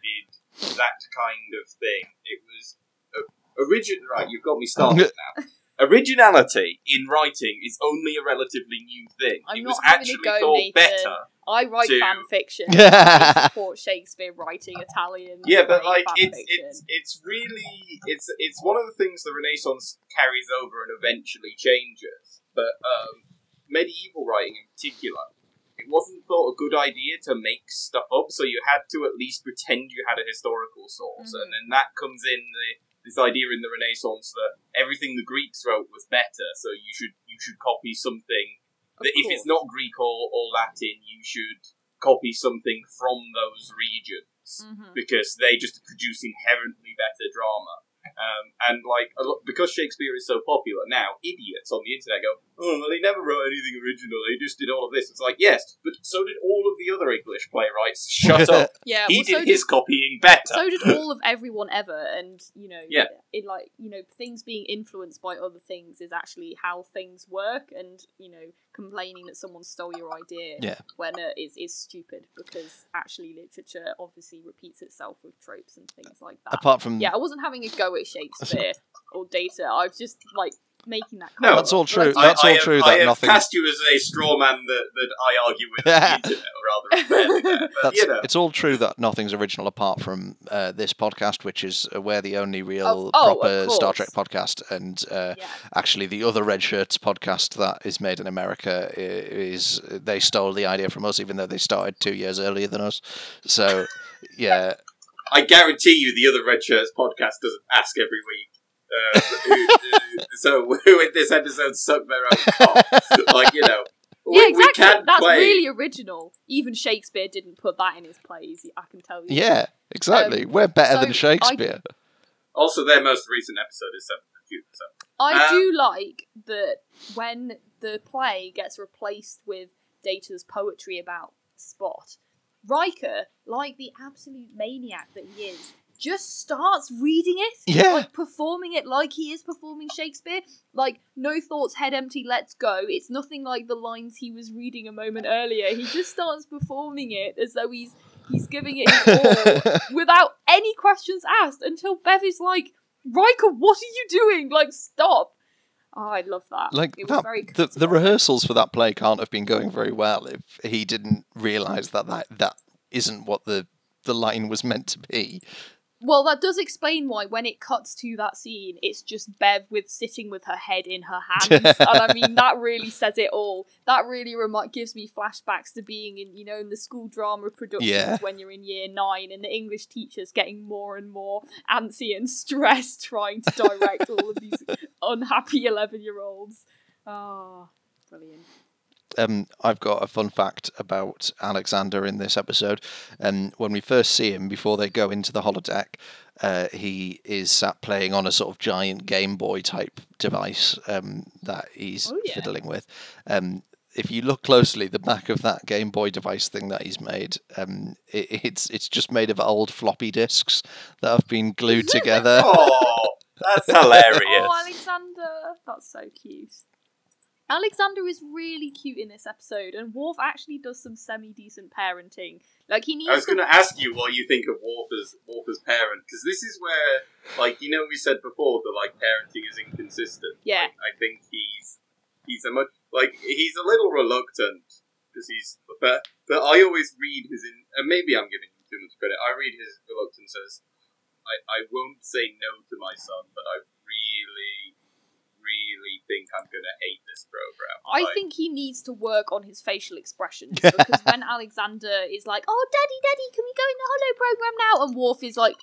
did that kind of thing. It was uh, original. Right, you've got me started now. originality in writing is only a relatively new thing. I'm it not was having actually go, thought Nathan. better. I write to- fan fiction. I support Shakespeare writing Italian. Yeah, but like it's it's it's really it's it's one of the things the Renaissance carries over and eventually changes. But um, medieval writing in particular, it wasn't thought a good idea to make stuff up, so you had to at least pretend you had a historical source, Mhm. and then that comes in the this idea in the Renaissance that everything the Greeks wrote was better, so you should you should copy something Of that if it's not Greek or, or Latin, you should copy something from those regions Mhm. because they just produce inherently better drama. Um, and like a lot, because Shakespeare is so popular now, idiots on the internet go, "Oh, well, he never wrote anything original. He just did all of this." It's like, yes, but so did all of the other English playwrights. Shut up. Yeah, he well, did so his copying better. so did all of everyone ever and you know Yeah. in like you know things being influenced by other things is actually how things work and you know complaining that someone stole your idea Yeah. when it is is stupid because actually literature obviously repeats itself with tropes and things like that Apart from yeah i wasn't having a go at shakespeare or data i was just like making that No. That's all true. I, That's I all have, true I that have nothing- cast you as a straw man that, that I argue with on the internet rather unfairly there. But, That's, you know, It's all true that nothing's original apart from uh, this podcast, which is uh, we're the only real Of- oh, proper Star. Trek podcast, and uh, yeah actually the other Red Shirts podcast that is made in America is they stole the idea from us, even though they started two years earlier than us. So yeah, I guarantee you the other Red Shirts podcast doesn't ask every week. Uh, who, who- so who in this episode suck their own cock? like, you know. yeah we, we exactly can't that's play. really original even shakespeare didn't put that in his plays i can tell you yeah, exactly. Um, we're better so than I- Shakespeare. Also, their most recent episode is 7th of So. I Um, do like that when the play gets replaced with Data's poetry about Spot, Riker, like the absolute maniac that he is, just starts reading it. Yeah. Like performing it like he is performing Shakespeare. Like, no thoughts, head empty, let's go. It's nothing like the lines he was reading a moment earlier. He just starts performing it as though he's he's giving it his all without any questions asked until Bev is like, Riker, what are you doing? Like, stop. Oh, I love that. like it was that, the, the rehearsals for that play can't have been going very well if he didn't realize that that, that isn't what the the line was meant to be. Well, that does explain why when it cuts to that scene, it's just Bev with sitting with her head in her hands, and I mean that really says it all. That really remi- gives me flashbacks to being in, you know, in the school drama productions Yeah. when you're in year nine, and the English teachers getting more and more antsy and stressed trying to direct all of these unhappy eleven-year-olds. Ah, brilliant. Um, I've got a fun fact about Alexander in this episode. Um, when we first see him before they go into the holodeck, uh, he is sat playing on a sort of giant Game Boy type device um, that he's Oh, yeah. fiddling with. Um, if you look closely, the back of that Game Boy device thing that he's made, um, it, it's it's just made of old floppy disks that have been glued together. Oh, that's hilarious. Oh, Alexander, that's so cute. Alexander is really cute in this episode, and Worf actually does some semi decent parenting. Like he needs I was going to ask you what you think of Worf as, Worf as parent, because this is where, like, you know, we said before that like parenting is inconsistent. Yeah. Like, I think he's he's a much like he's a little reluctant because he's but but I always read his in and maybe I'm giving him too much credit. I read his reluctance as I I won't say no to my son, but I really think I'm going to hate this program. I Like, think he needs to work on his facial expressions because when Alexander is like, "Oh, daddy, daddy, can we go in the Holo program now?" and Worf is like,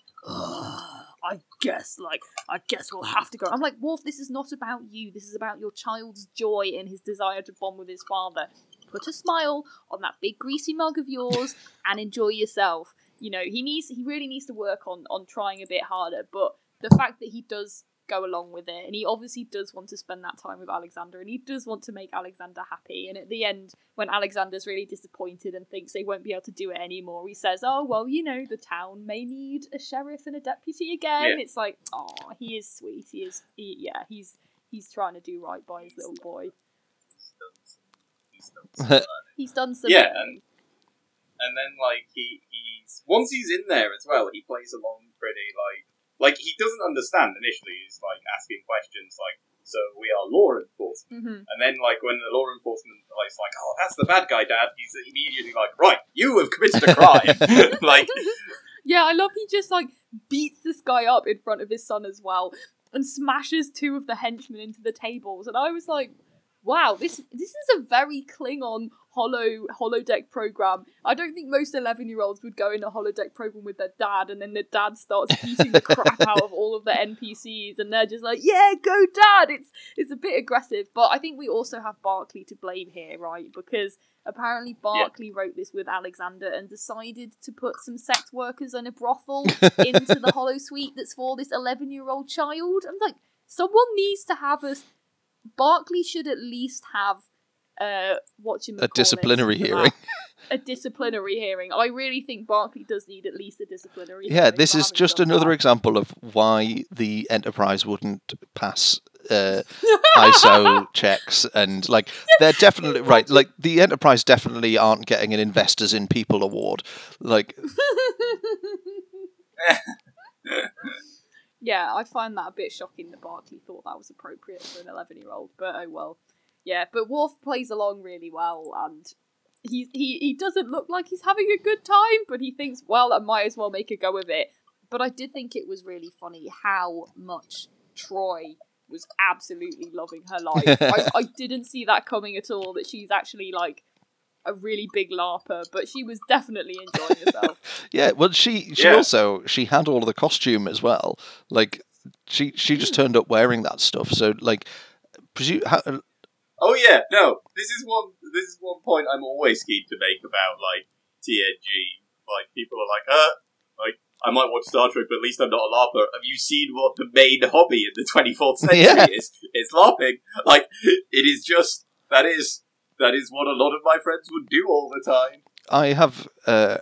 "I guess, like, I guess we'll have to go." I'm like, "Worf, this is not about you. This is about your child's joy and his desire to bond with his father. Put a smile on that big greasy mug of yours and enjoy yourself." You know, he needs, he really needs to work on on trying a bit harder. But the fact that he does go along with it. And he obviously does want to spend that time with alexander and he does want to make alexander happy. And at the end when alexander's really disappointed and thinks they won't be able to do it anymore he says oh well you know the town may need a sheriff and a deputy again. Yeah. it's like oh he is sweet. He is he, yeah he's he's trying to do right by his little boy. He's done some- he's done some he's done some Yeah, and- and then like he he's once he's in there as well, he plays along pretty like like he doesn't understand initially. He's like asking questions like so we are law enforcement. hmm And then, like, when the law enforcement like, is like, oh, that's the bad guy, Dad, he's immediately like, right, you have committed a crime. like, Yeah, I love he just like beats this guy up in front of his son as well and smashes two of the henchmen into the tables. And I was like, wow, this this is a very Klingon holo holodeck program. I don't think most eleven year olds would go in a holodeck program with their dad and then their dad starts beating the crap out of all of the NPCs and they're just like, Yeah, go dad! It's it's a bit aggressive. But I think we also have Barclay to blame here, right? Because apparently Barclay wrote this with Alexander and decided to put some sex workers and a brothel into the holosuite that's for this 11 year old child. I'm like, someone needs to have us. Barclay should at least have uh, what you A disciplinary hearing. A disciplinary hearing. I really think Barclay does need at least a disciplinary Yeah, hearing this is just another that. example of why the Enterprise wouldn't pass uh, ISO checks and like they're definitely right. Like the Enterprise definitely aren't getting an Investors in People award. Like yeah, I find that a bit shocking that Barclay thought that was appropriate for an 11 year old, but oh well. Yeah, but Worf plays along really well and he, he, he doesn't look like he's having a good time, but he thinks, well, I might as well make a go of it. But I did think it was really funny how much Troi was absolutely loving her life. I, I didn't see that coming at all, that she's actually like a really big LARPer, but she was definitely enjoying herself. yeah, well she she Yeah. also she had all of the costume as well. Like she she just mm. turned up wearing that stuff. So like presume how, oh yeah, no, this is one, this is one point I'm always keen to make about, like, TNG. Like, people are like, uh, like, I might watch Star Trek, but at least I'm not a LARPer. Have you seen what the main hobby in the 24th century Yeah. is? It's LARPing. Like, it is just, that is, that is what a lot of my friends would do all the time. I have uh,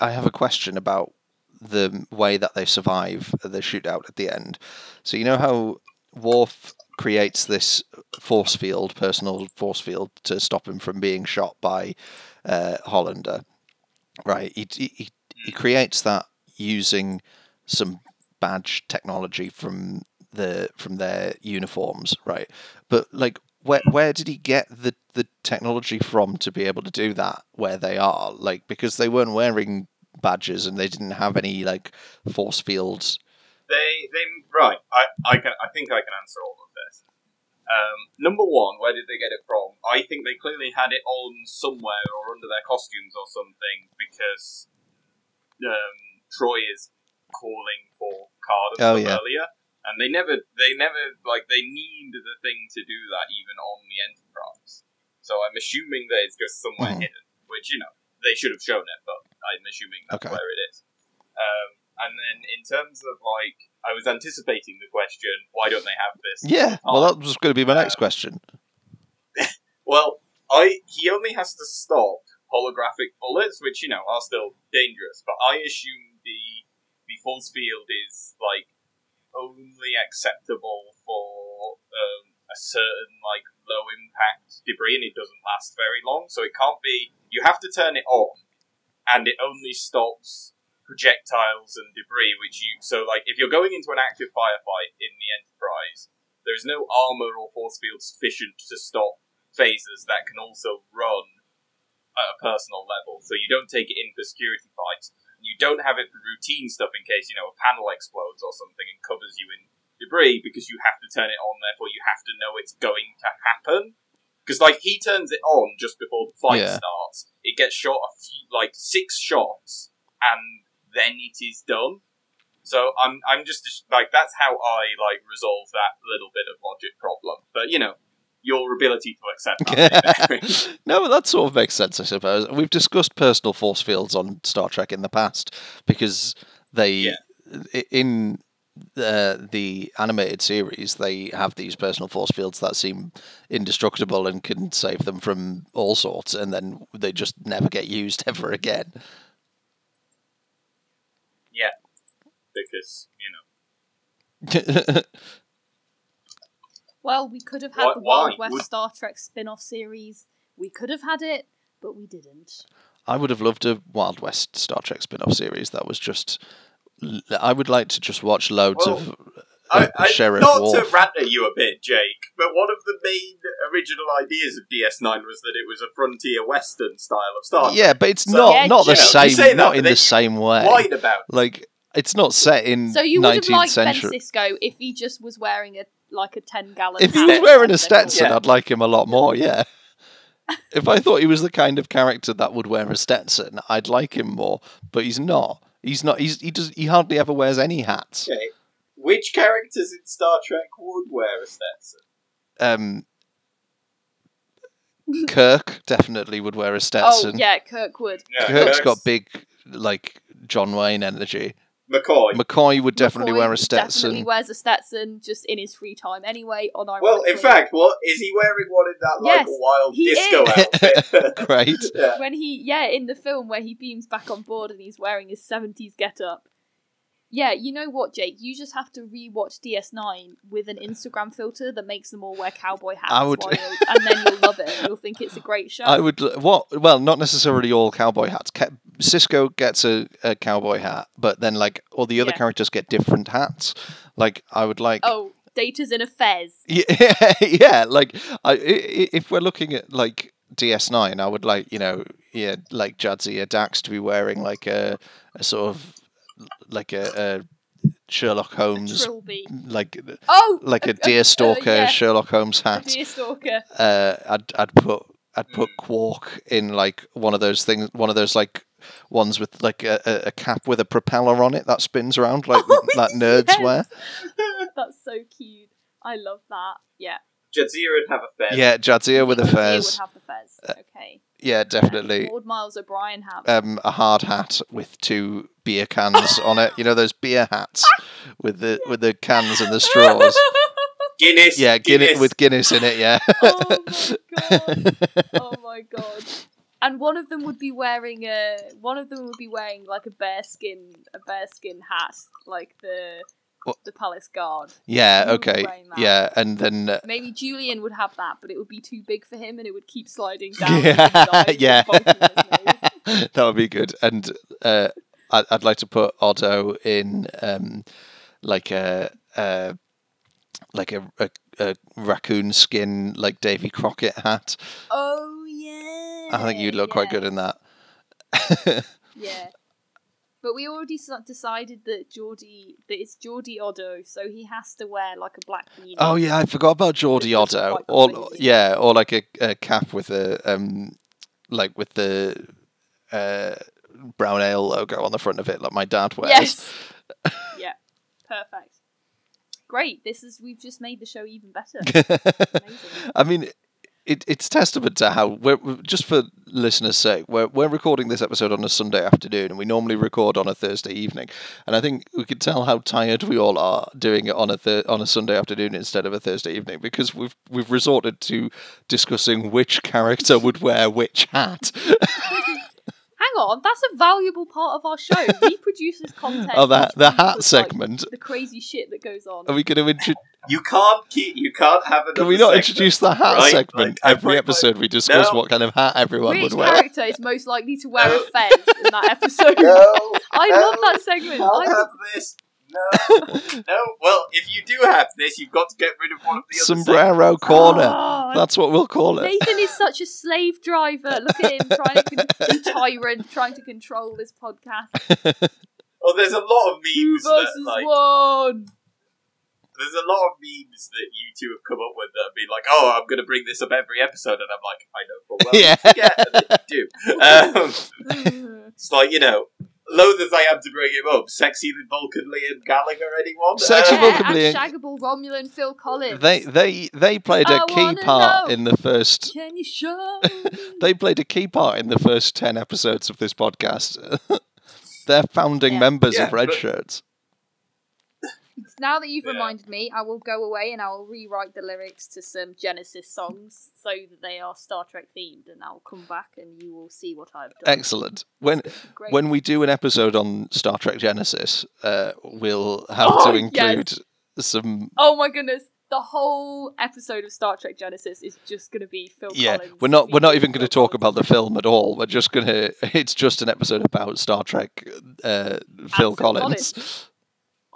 I have a question about the way that they survive the shootout at the end. So you know how Worf creates this force field, personal force field, to stop him from being shot by uh, Hollander, right? He, he he creates that using some badge technology from the from their uniforms, right? But like, where where did he get the the technology from to be able to do that where they are? Like, because they weren't wearing badges and they didn't have any like force fields. They, they, right. I, I can, I think I can answer all. Um, number one, where did they get it from? I think they clearly had it on somewhere or under their costumes or something because um, Troi is calling for Cardin Oh, yeah. earlier, and they never, they never like they need the thing to do that even on the Enterprise. So I'm assuming that it's just somewhere Mhm. hidden, which you know they should have shown it, but I'm assuming that's Okay. where it is. Um, and then in terms of like, I was anticipating the question, why don't they have this? Yeah, well, Oh. that was going to be my next Uh, question. Well, I he only has to stop holographic bullets, which you know are still dangerous. But I assume the the force field is like only acceptable for um, a certain like low impact debris, and it doesn't last very long. So it can't be. You have to turn it on, and it only stops projectiles and debris. Which you so like if you're going into an active firefight in the Enterprise, there is no armor or force field sufficient to stop phasers that can also run at a personal level. So you don't take it in for security fights. And you don't have it for routine stuff in case, you know, a panel explodes or something and covers you in debris because you have to turn it on, therefore you have to know it's going to happen. Because, like, he turns it on just before the fight Yeah. starts. It gets shot a few, like, six shots, and then it is done. So I'm, I'm just, like, that's how I, like, resolve that little bit of logic problem. But, you know, your ability to accept that. no, but that sort of makes sense, I suppose. We've discussed personal force fields on Star Trek in the past because they, Yeah. in uh, the animated series, they have these personal force fields that seem indestructible and can save them from all sorts, and then they just never get used ever again. Because, you know, Well, we could have had Why- the Wild why West would- Star Trek spin off series. We could have had it, but we didn't. I would have loved a Wild West Star Trek spin off series that was just. I would like to just watch loads of I, uh, I, Sheriff not Wolf. to rant at you a bit, Jake, but one of the main original ideas of DS9 was that it was a frontier western style of Star Trek. Yeah, but it's So- not Yeah, not the know, same. say that, not in the same way. Whine about it. Like it's not set in So you would have 19th liked century. Ben Sisko if he just was wearing a like a ten gallon. If he was wearing a as they're called. Stetson, Yeah. I'd like him a lot more. Yeah. if I thought he was the kind of character that would wear a Stetson, I'd like him more. But he's not. He's not. He's he does. He hardly ever wears any hats. Okay. Which characters in Star Trek would wear a Stetson? Um. Kirk definitely would wear a Oh Stetson. yeah, Kirkwood. Yeah, Kirk's got big, like John Wayne energy. McCoy. McCoy would definitely McCoy wear a Stetson. Definitely wears a Stetson just in his free time anyway. On well, in fact, what is he wearing? One in that like Yes, wild he disco is. outfit? Great. yeah. when he yeah in the film where he beams back on board and he's wearing his 70s get up yeah you know what jake you just have to rewatch ds9 with an instagram filter that makes them all wear cowboy hats I would- and then you'll love it you'll think it's a great show I would what? Well, not necessarily all cowboy hats. Sisko gets a, a cowboy hat, but then like all the other Yeah. characters get different hats. Like I would like. oh data's in a fez Yeah, yeah. Like I, if we're looking at like DS9, I would like you know yeah like Jadzia Dax to be wearing like a, a sort of like a, a Sherlock Holmes trilby like oh like a deer stalker yeah. Sherlock Holmes a hat. deer stalker uh, I'd I'd put I'd put Quark in like one of those things, one of those like ones with like a, a- a cap with a propeller on it that spins around like Oh, that nerds yes. wear. that's so cute i love that yeah Jadzia would have a fez. Yeah, Jadzia with a Jadzia would have the fez okay Yeah, definitely. Lord Miles O'Brien have Um, a hard hat with two beer cans on it. You know those beer hats with the with the cans and the straws. Guinness. Yeah, Guinness, Guinness. with Guinness in it. Yeah. oh my god oh my god and one of them would be wearing a one of them would be wearing like a bearskin a bearskin hat like the The palace guard yeah. Who would be Okay. Yeah, and then uh, maybe julian would have that but it would be too big for him and it would keep sliding down yeah, yeah. bonking his nose. that would be good. And uh, I'd, I'd like to put Odo in um, like a, a like a, a, a raccoon skin, like Davy Crockett hat. oh yeah I think you'd look quite good in that. But we already decided that Geordie that it's Geordie Odo, so he has to wear like a black beanie. oh yeah, I forgot about Geordie Odo. Or yeah, or like a, a cap with a um, like with the uh, brown ale logo on the front of it, like my dad wears. Yes. yeah. Perfect. Great. This is we've just made the show even better. I mean, it, it's testament to how we're just for listeners' sake. We're we're recording this episode on a Sunday afternoon, and we normally record on a Thursday evening. And I think we could tell how tired we all are doing it on a on a Sunday afternoon instead of a Thursday evening because we've we've resorted to discussing which character would wear which hat. Hang on, that's a valuable part of our show. We produce this content. oh, that the brings hat us, like, segment. the crazy shit that goes on. Are we going to introduce? You can't keep. You can't have another can we not segment, introduce the hat right? segment Like, every every- episode? We discuss No. what kind of hat everyone Which would wear. Which character is most likely to wear a fez in that episode? No, I no, love that segment. Can't I have this. No, no. Well, if you do have this, you've got to get rid of one of the other Sombrero corner. Oh, That's what we'll call it. Nathan is such a slave driver. Look at him trying to con- tyrant, trying to control this podcast. segments. Well, there's a lot of Two memes versus that, like, one. there's a lot of memes that you two have come up with that have been like, "Oh, I'm going to bring this up every episode," and I'm like, "I know full well, Yeah. you forget," and then do. Um, it's like you know, loath as I am to bring him up, sexy Vulcan Liam Gallagher, anyone? Sexy Uh, Vulcan yeah, Liam- and Shaggable Romulan Phil Collins. They they they played a I key part know. in the first. Can you show? They played a key part in the first ten episodes of this podcast. They're founding Yeah. members Yeah, of Red but- Shirts. now that you've Yeah. reminded me, I will go away and I will rewrite the lyrics to some Genesis songs so that they are Star Trek themed, and I'll come back and you will see what I've done. Excellent. When when we do an episode on Star Trek Genesis, uh, we'll have Oh, to yes. include some. Oh my goodness. The whole episode of Star Trek Genesis is just going to be Phil Yeah, Collins. we're not we're not even going to talk about the film at all. We're just gonna. It's just an episode about Star Trek. Uh, Phil Phil Collins.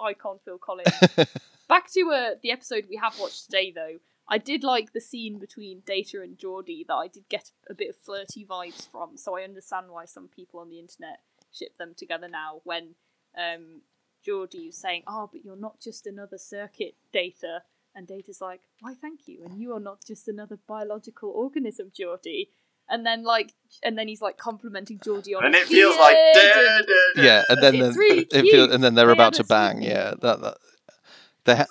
Icon Phil Collins. Back to uh, the episode we have watched today, though. I did like the scene between Data and Geordi that I did get a bit of flirty vibes from, so I understand why some people on the internet ship them together now. When um, Geordi was saying, "Oh, but you're not just another circuit, Data," and Data's like, "Why, thank you," and you are not just another biological organism, Geordi. And then like, and then he's like complimenting Geordi on and it feels like da, and- da, da. Yeah, and then It's the, really it feels, cute. and then they're They about to bang. sweet Yeah, that, that they ha-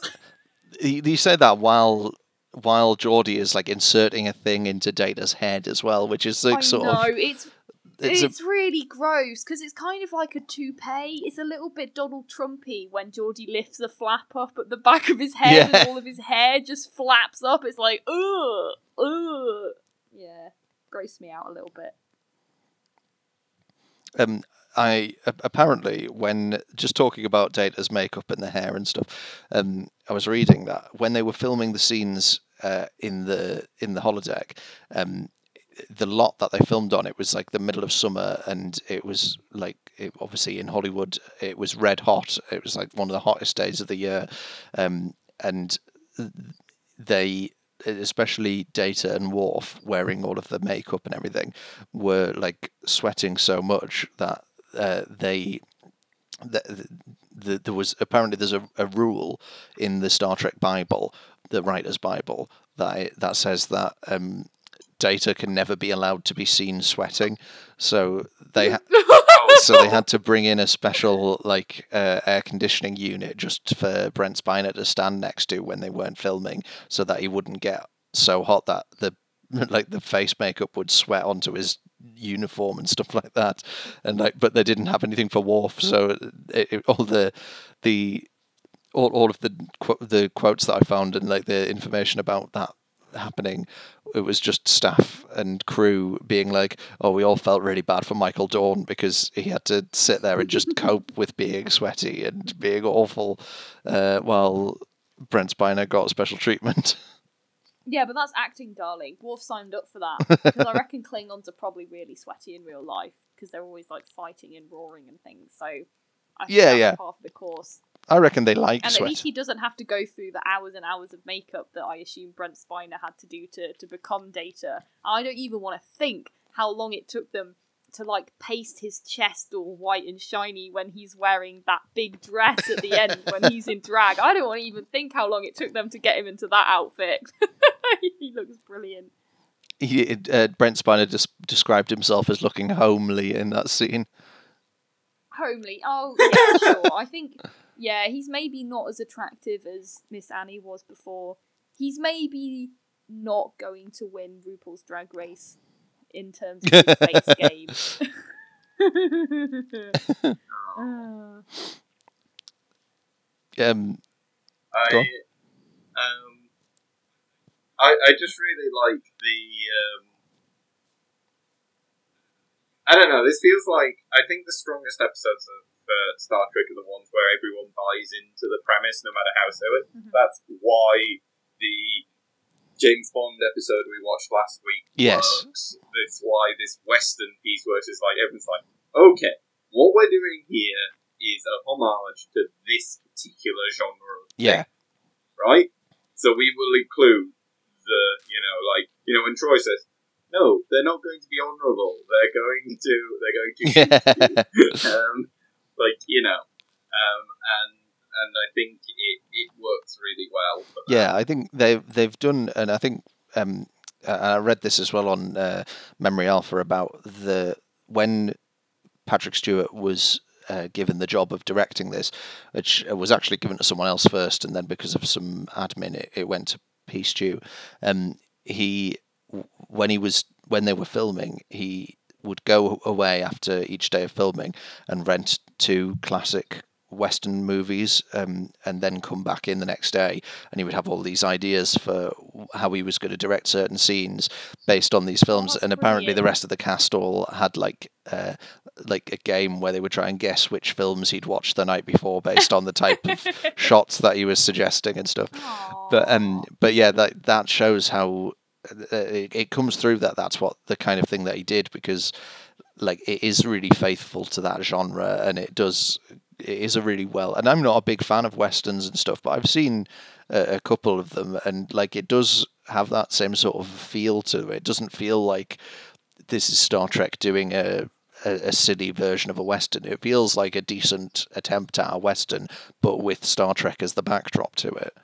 you you say that while while Geordi is like inserting a thing into Data's head as well, which is like I sort know of it's it's, it's, a, really gross because it's kind of like a toupee. It's a little bit Donald Trumpy when Geordi lifts the flap up at the back of his head Yeah. and all of his hair just flaps up. It's like ugh, ugh. Yeah, gross me out a little bit. um I apparently when just talking about Data's makeup and the hair and stuff, um, I was reading that when they were filming the scenes uh, in the in the holodeck, um, the lot that they filmed on it was like the middle of summer and it was like it, obviously in Hollywood it was red hot. It was like one of the hottest days of the year, um, and they especially Data and Worf wearing all of the makeup and everything were like sweating so much that uh, they the, the, there was apparently there's a, a rule in the Star Trek Bible, the writer's Bible, that that says that um, Data can never be allowed to be seen sweating. So they ha- so they had to bring in a special like uh, air conditioning unit just for Brent Spiner to stand next to when they weren't filming, so that he wouldn't get so hot that the like the face makeup would sweat onto his uniform and stuff like that. And like, but they didn't have anything for Worf, so it, it, all the the all, all of the the quotes that I found and like the information about that happening it was just staff and crew being like oh we all felt really bad for michael dorn because he had to sit there and just cope with being sweaty and being awful uh, while brent spiner got special treatment Yeah, but that's acting, darling. Worf signed up for that because I reckon Klingons are probably really sweaty in real life because they're always like fighting and roaring and things. So I think Yeah, yeah. part of the course. I reckon they like And at least he doesn't have to go through the hours and hours of makeup that I assume Brent Spiner had to do to, to become Data. I don't even want to think how long it took them to like paste his chest all white and shiny when he's wearing that big dress at the end when he's in drag. I don't want to even think how long it took them to get him into that outfit. he looks brilliant. he, uh, brent spiner just described himself as looking homely in that scene Homely. Oh, yeah, sure. I think, yeah, he's maybe not as attractive as Miss Annie was before. He's maybe not going to win RuPaul's Drag Race in terms of his face game. Um I, um, I, I just really like the. Um, I don't know. This feels like I think the strongest episodes of uh, Star Trek are the ones where everyone buys into the premise, no matter how silly. Mhm. That's why the James Bond episode we watched last week Yes. works. That's why this Western piece works. Is like everyone's like, okay, what we're doing here is a homage to this particular genre of yeah right? So we will include the, you know, like, you know, when Troi says, no, they're not going to be honourable. They're going to, they're going to, yeah um, like, you know, um, and and I think it, it works really well. Yeah, I think they've they've done, and I think um, uh, I read this as well on uh, Memory Alpha about the when Patrick Stewart was uh, given the job of directing this, which was actually given to someone else first, and then because of some admin, it, it went to P Stew. Um, he when he was when they were filming, he would go away after each day of filming and rent two classic Western movies, um, and then come back in the next day, and he would have all these ideas for how he was going to direct certain scenes based on these films. that's and apparently, the rest of the cast all had like uh, like a game where they would try and guess which films he'd watched the night before based on the type of shots that he was suggesting and stuff. But um, but yeah, that that shows how it, it comes through that that's what the kind of thing that he did because like it is really faithful to that genre and it does it is a really well. And I'm not a big fan of westerns and stuff, but I've seen a, a couple of them, and like it does have that same sort of feel to it. It doesn't feel like this is Star Trek doing a a, a silly version of a western. It feels like a decent attempt at a western, but with Star Trek as the backdrop to it.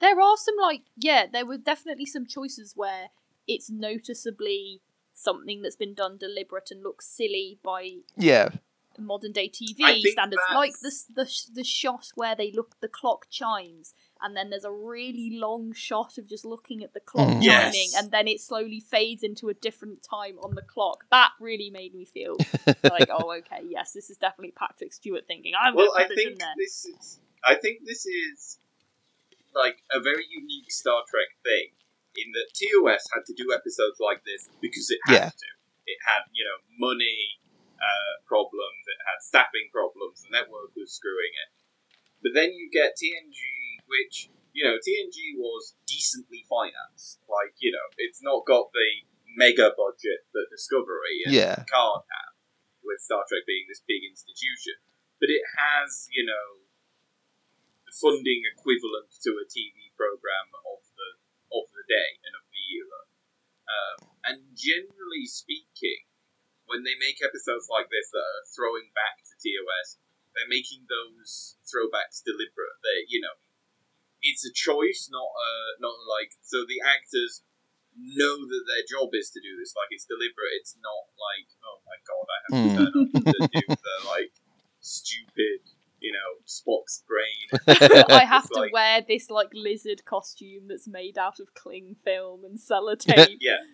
There are some like yeah, there were definitely some choices where it's noticeably something that's been done deliberate and looks silly by Yeah, modern day TV think standards, like the the the shot where they look the clock chimes, and then there's a really long shot of just looking at the clock Mm. Yes. chiming, and then it slowly fades into a different time on the clock. That really made me feel like, oh, okay, yes, this is definitely Patrick Stewart thinking. I'm well, gonna I put this in think there. this is. I think this is like a very unique Star Trek thing in that TOS had to do episodes like this because it had Yeah. to. It had, you know, money uh, problems. It had staffing problems. The network was screwing it. But then you get TNG, which you know, TNG was decently financed. Like, you know, it's not got the mega budget that Discovery and Yeah. Picard have, with Star Trek being this big institution. But it has, you know, funding equivalent to a TV program of the of the day and of the era. Um, and generally speaking, when they make episodes like this that are throwing back to TOS, they're making those throwbacks deliberate. They, you know, it's a choice, not uh, not like so the actors know that their job is to do this. Like it's deliberate. It's not like oh my god, I have to Mm. turn up to do the like stupid, you know, Spock's brain. I have to like- wear this like lizard costume that's made out of cling film and sellotape. Yeah.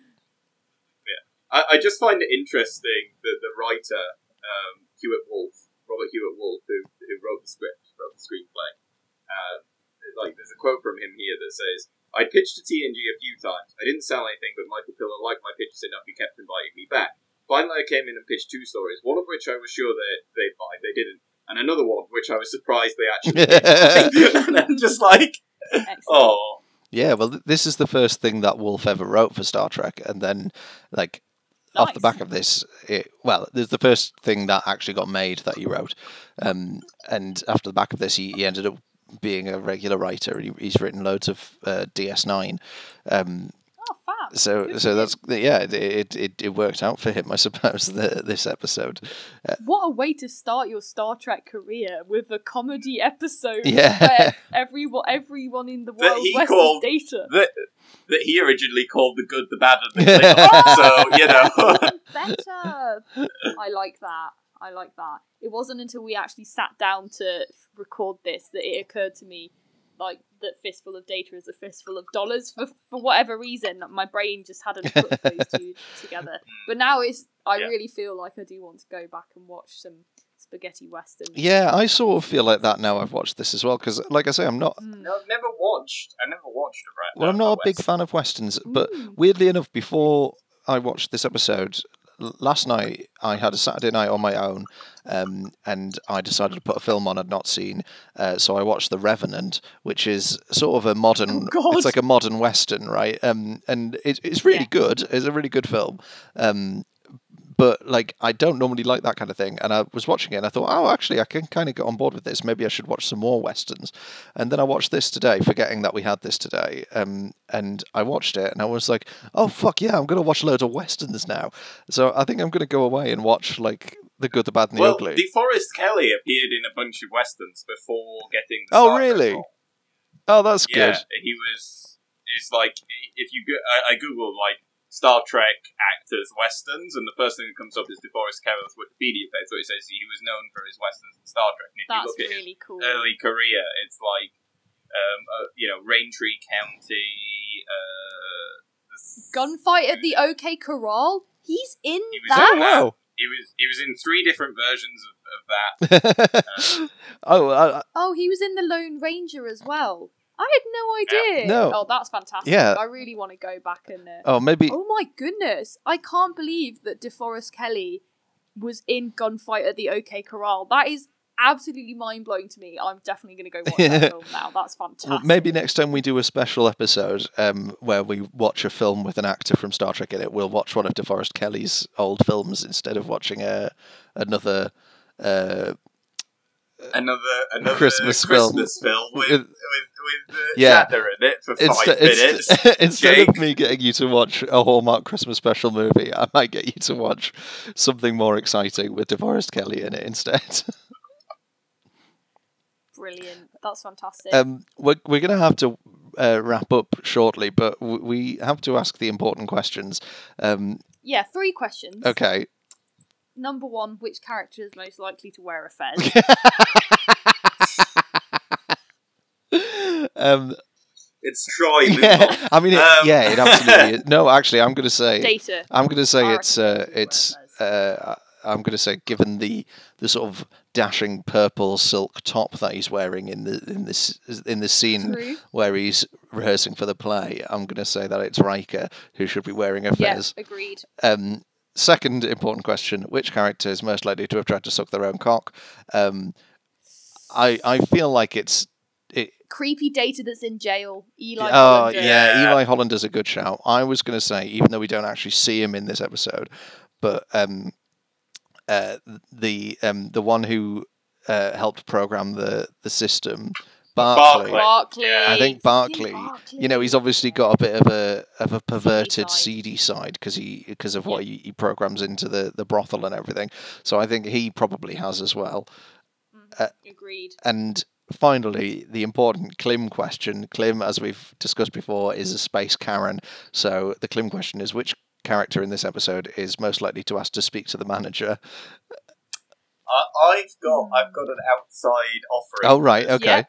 Yeah. I, I just find it interesting that the writer, um, Hewitt Wolfe, Robert Hewitt Wolfe, who, who wrote the script, wrote the screenplay, um, like, there's a quote from him here that says, I pitched to TNG a few times. I didn't sell anything, but Michael Piller liked my pitches enough, he kept inviting me back. Finally, I came in and pitched two stories, one of which I was sure they, they'd buy, they didn't, and another one which I was surprised they actually did. and I'm just like, Excellent. oh. Yeah, well, th- this is the first thing that Wolfe ever wrote for Star Trek, and then, like, off the back of this, it, well, there's the first thing that actually got made that he wrote, um, and after the back of this, he, he ended up being a regular writer. He, he's written loads of uh, DS9, um, fab. So so that's yeah, it, it it it worked out for him, I suppose. The, this episode, uh, What a way to start your Star Trek career with a comedy episode Yeah. where everyone everyone in the That world he west called- is data. that that he originally called the good, the bad, and the Klingon. so you know, oh, Better. I like that. I like that. It wasn't until we actually sat down to record this that it occurred to me, like that fistful of data is a fistful of dollars. For for whatever reason, my brain just hadn't put those two together. But now it's. I Yeah. really feel like I do want to go back and watch some spaghetti western. yeah, I sort of feel like that now. I've watched this as well because, like I say, I'm not. No, I've never watched. I never watched it. Right. well, I'm not a big fan of westerns, but Mm. weirdly enough, before I watched this episode l- last night, I had a Saturday night on my own, um, and I decided to put a film on I'd not seen. Uh, so I watched The Revenant, which is sort of a modern. Oh. It's like a modern western, right? Um, and it, it's really Yeah. good. It's a really good film. Um, but like I don't normally like that kind of thing, and I was watching it and I thought, oh, actually, I can kind of get on board with this. Maybe I should watch some more westerns. And then I watched this today, forgetting that we had this today. Um, and I watched it and I was like, oh fuck yeah, I'm gonna watch loads of westerns now. So I think I'm gonna go away and watch like the good, the bad, and the well, ugly. DeForest Kelley appeared in a bunch of westerns before getting. The Oh, really? role. Oh, that's Yeah, good. he was. It's like if you go, I, I googled like Star Trek actors westerns, and the first thing that comes up is DeForest Kelley's Wikipedia page. So it says he was known for his westerns in Star Trek. And if you That's look at his really cool. early career, it's like um, uh, you know Raintree County. Uh, Gunfight at the OK Corral. He's in He that. in Oh wow. He was he was in three different versions of, of that. oh, I, I- Oh, he was in the Lone Ranger as well. I had no idea. No. Oh, that's fantastic. Yeah. I really want to go back and. Uh... oh maybe. Oh my goodness! I can't believe that DeForest Kelley was in Gunfight at the OK Corral. That is absolutely mind blowing to me. I'm definitely going to go watch that film now. That's fantastic. Well, maybe next time we do a special episode um, where we watch a film with an actor from Star Trek in it, we'll watch one of DeForest Kelley's old films instead of watching a, another uh, another another Christmas Christmas film. film, with With- with with uh, Yeah. Shatner in it for five Instead, minutes. inst- instead Jake. of me getting you to watch a Hallmark Christmas special movie, I might get you to watch something more exciting with DeForest Kelley in it instead. Brilliant. That's fantastic. Um, we're we're going to have to uh, wrap up shortly, but w- we have to ask the important questions. Um, yeah, three questions. okay. Number one, which character is most likely to wear a fez? um, It's Troi. yeah. I mean, it, Um, yeah, it absolutely. Is. No, actually, I'm going to say Data. I'm going to say it's uh, Data will wear it's uh, I'm going to say given the the sort of dashing purple silk top that he's wearing in the in this in this scene True. where he's rehearsing for the play, I'm going to say that it's Riker who should be wearing a Yeah, fez. agreed. Um, second important question: Which character is most likely to have tried to suck their own cock? Um, I I feel like it's it, Creepy data that's in jail. Eli. oh Hollander. yeah. Eli Hollander's a good shout. I was going to say, even though we don't actually see him in this episode, but um, uh, the um, the one who uh, helped program the the system, Barclay. Barclay. Yeah. I think Barclay, Barkley. you know, he's obviously got a bit of a of a perverted seedy side because he because of what he, he programs into the the brothel and everything. So I think he probably has as well. Mm, uh, agreed. And finally, the important Klim question. Klim, as we've discussed before, is a space Karen. So the Klim question is which character in this episode is most likely to ask to speak to the manager? I, I've got I've got an outside offering. Oh right, okay. Yeah.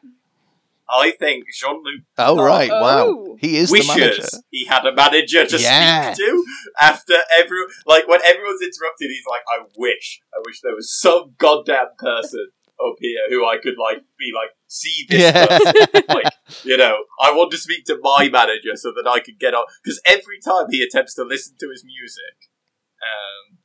I think Jean Luc Oh right, wow. Oh. He is the manager. he had a manager to Yeah. speak to after every like when everyone's interrupted. He's like, I wish, I wish there was some goddamn person up here who I could like be like see this Yeah. person. like you know I want to speak to my manager so that I can get on because every time he attempts to listen to his music. Um,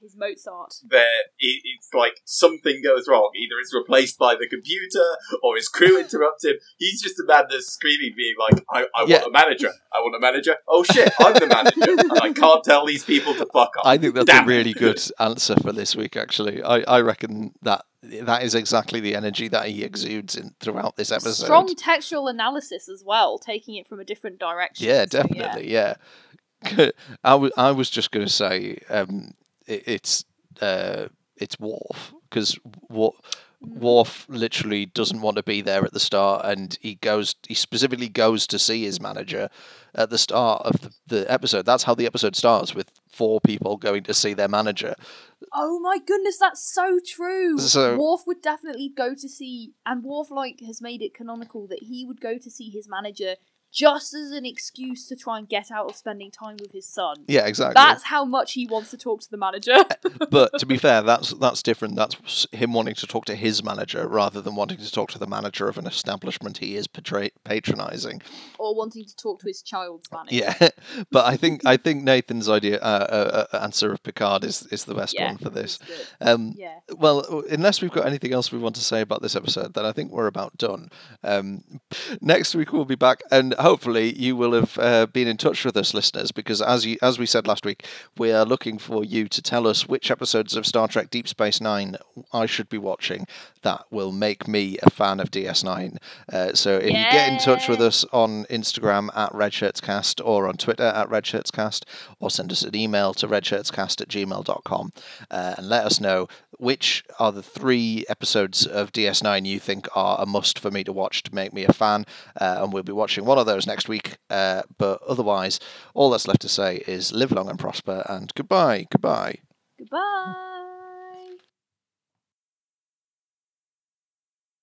His Mozart. there it, it's like something goes wrong. Either it's replaced by the computer or his crew interrupt him. He's just a man that's screaming, being like, I, I Yeah. want a manager. I want a manager. Oh shit, I'm the manager. and I can't tell these people to fuck off. I think that's Damn a it. really good answer for this week. Actually, I, I reckon that that is exactly the energy that he exudes in throughout this episode. Strong textual analysis as well, taking it from a different direction. Yeah, So, definitely. Yeah, I wa- I was just going to say um, it, it's uh, it's Worf because Worf. Worf literally doesn't want to be there at the start, and he goes. He specifically goes to see his manager at the start of the, the episode. That's how the episode starts with four people going to see their manager. Oh my goodness, that's so true. So- Worf would definitely go to see, and Worf like has made it canonical that he would go to see his manager just as an excuse to try and get out of spending time with his son. Yeah, exactly. That's how much he wants to talk to the manager. but to be fair, that's that's different. That's him wanting to talk to his manager rather than wanting to talk to the manager of an establishment he is patri- patronizing. or wanting to talk to his child's manager. Yeah, but I think I think Nathan's idea uh, uh, uh, answer of Picard is is the best Yeah, one for this. Um, Yeah. well, unless we've got anything else we want to say about this episode, then I think we're about done. Um, next week we'll be back, and hopefully you will have uh, been in touch with us, listeners, because as you as we said last week, we are looking for you to tell us which episodes of Star Trek Deep Space Nine I should be watching that will make me a fan of DS9. Uh, so if you get in touch with us on Instagram at RedShirtsCast or on Twitter at RedShirtsCast, or send us an email to redshirtscast at gmail.com uh, and let us know which are the three episodes of DS9 you think are a must for me to watch to make me a fan. Uh, and we'll be watching one of those next week. Uh, but otherwise, all that's left to say is live long and prosper and goodbye. Goodbye. Goodbye.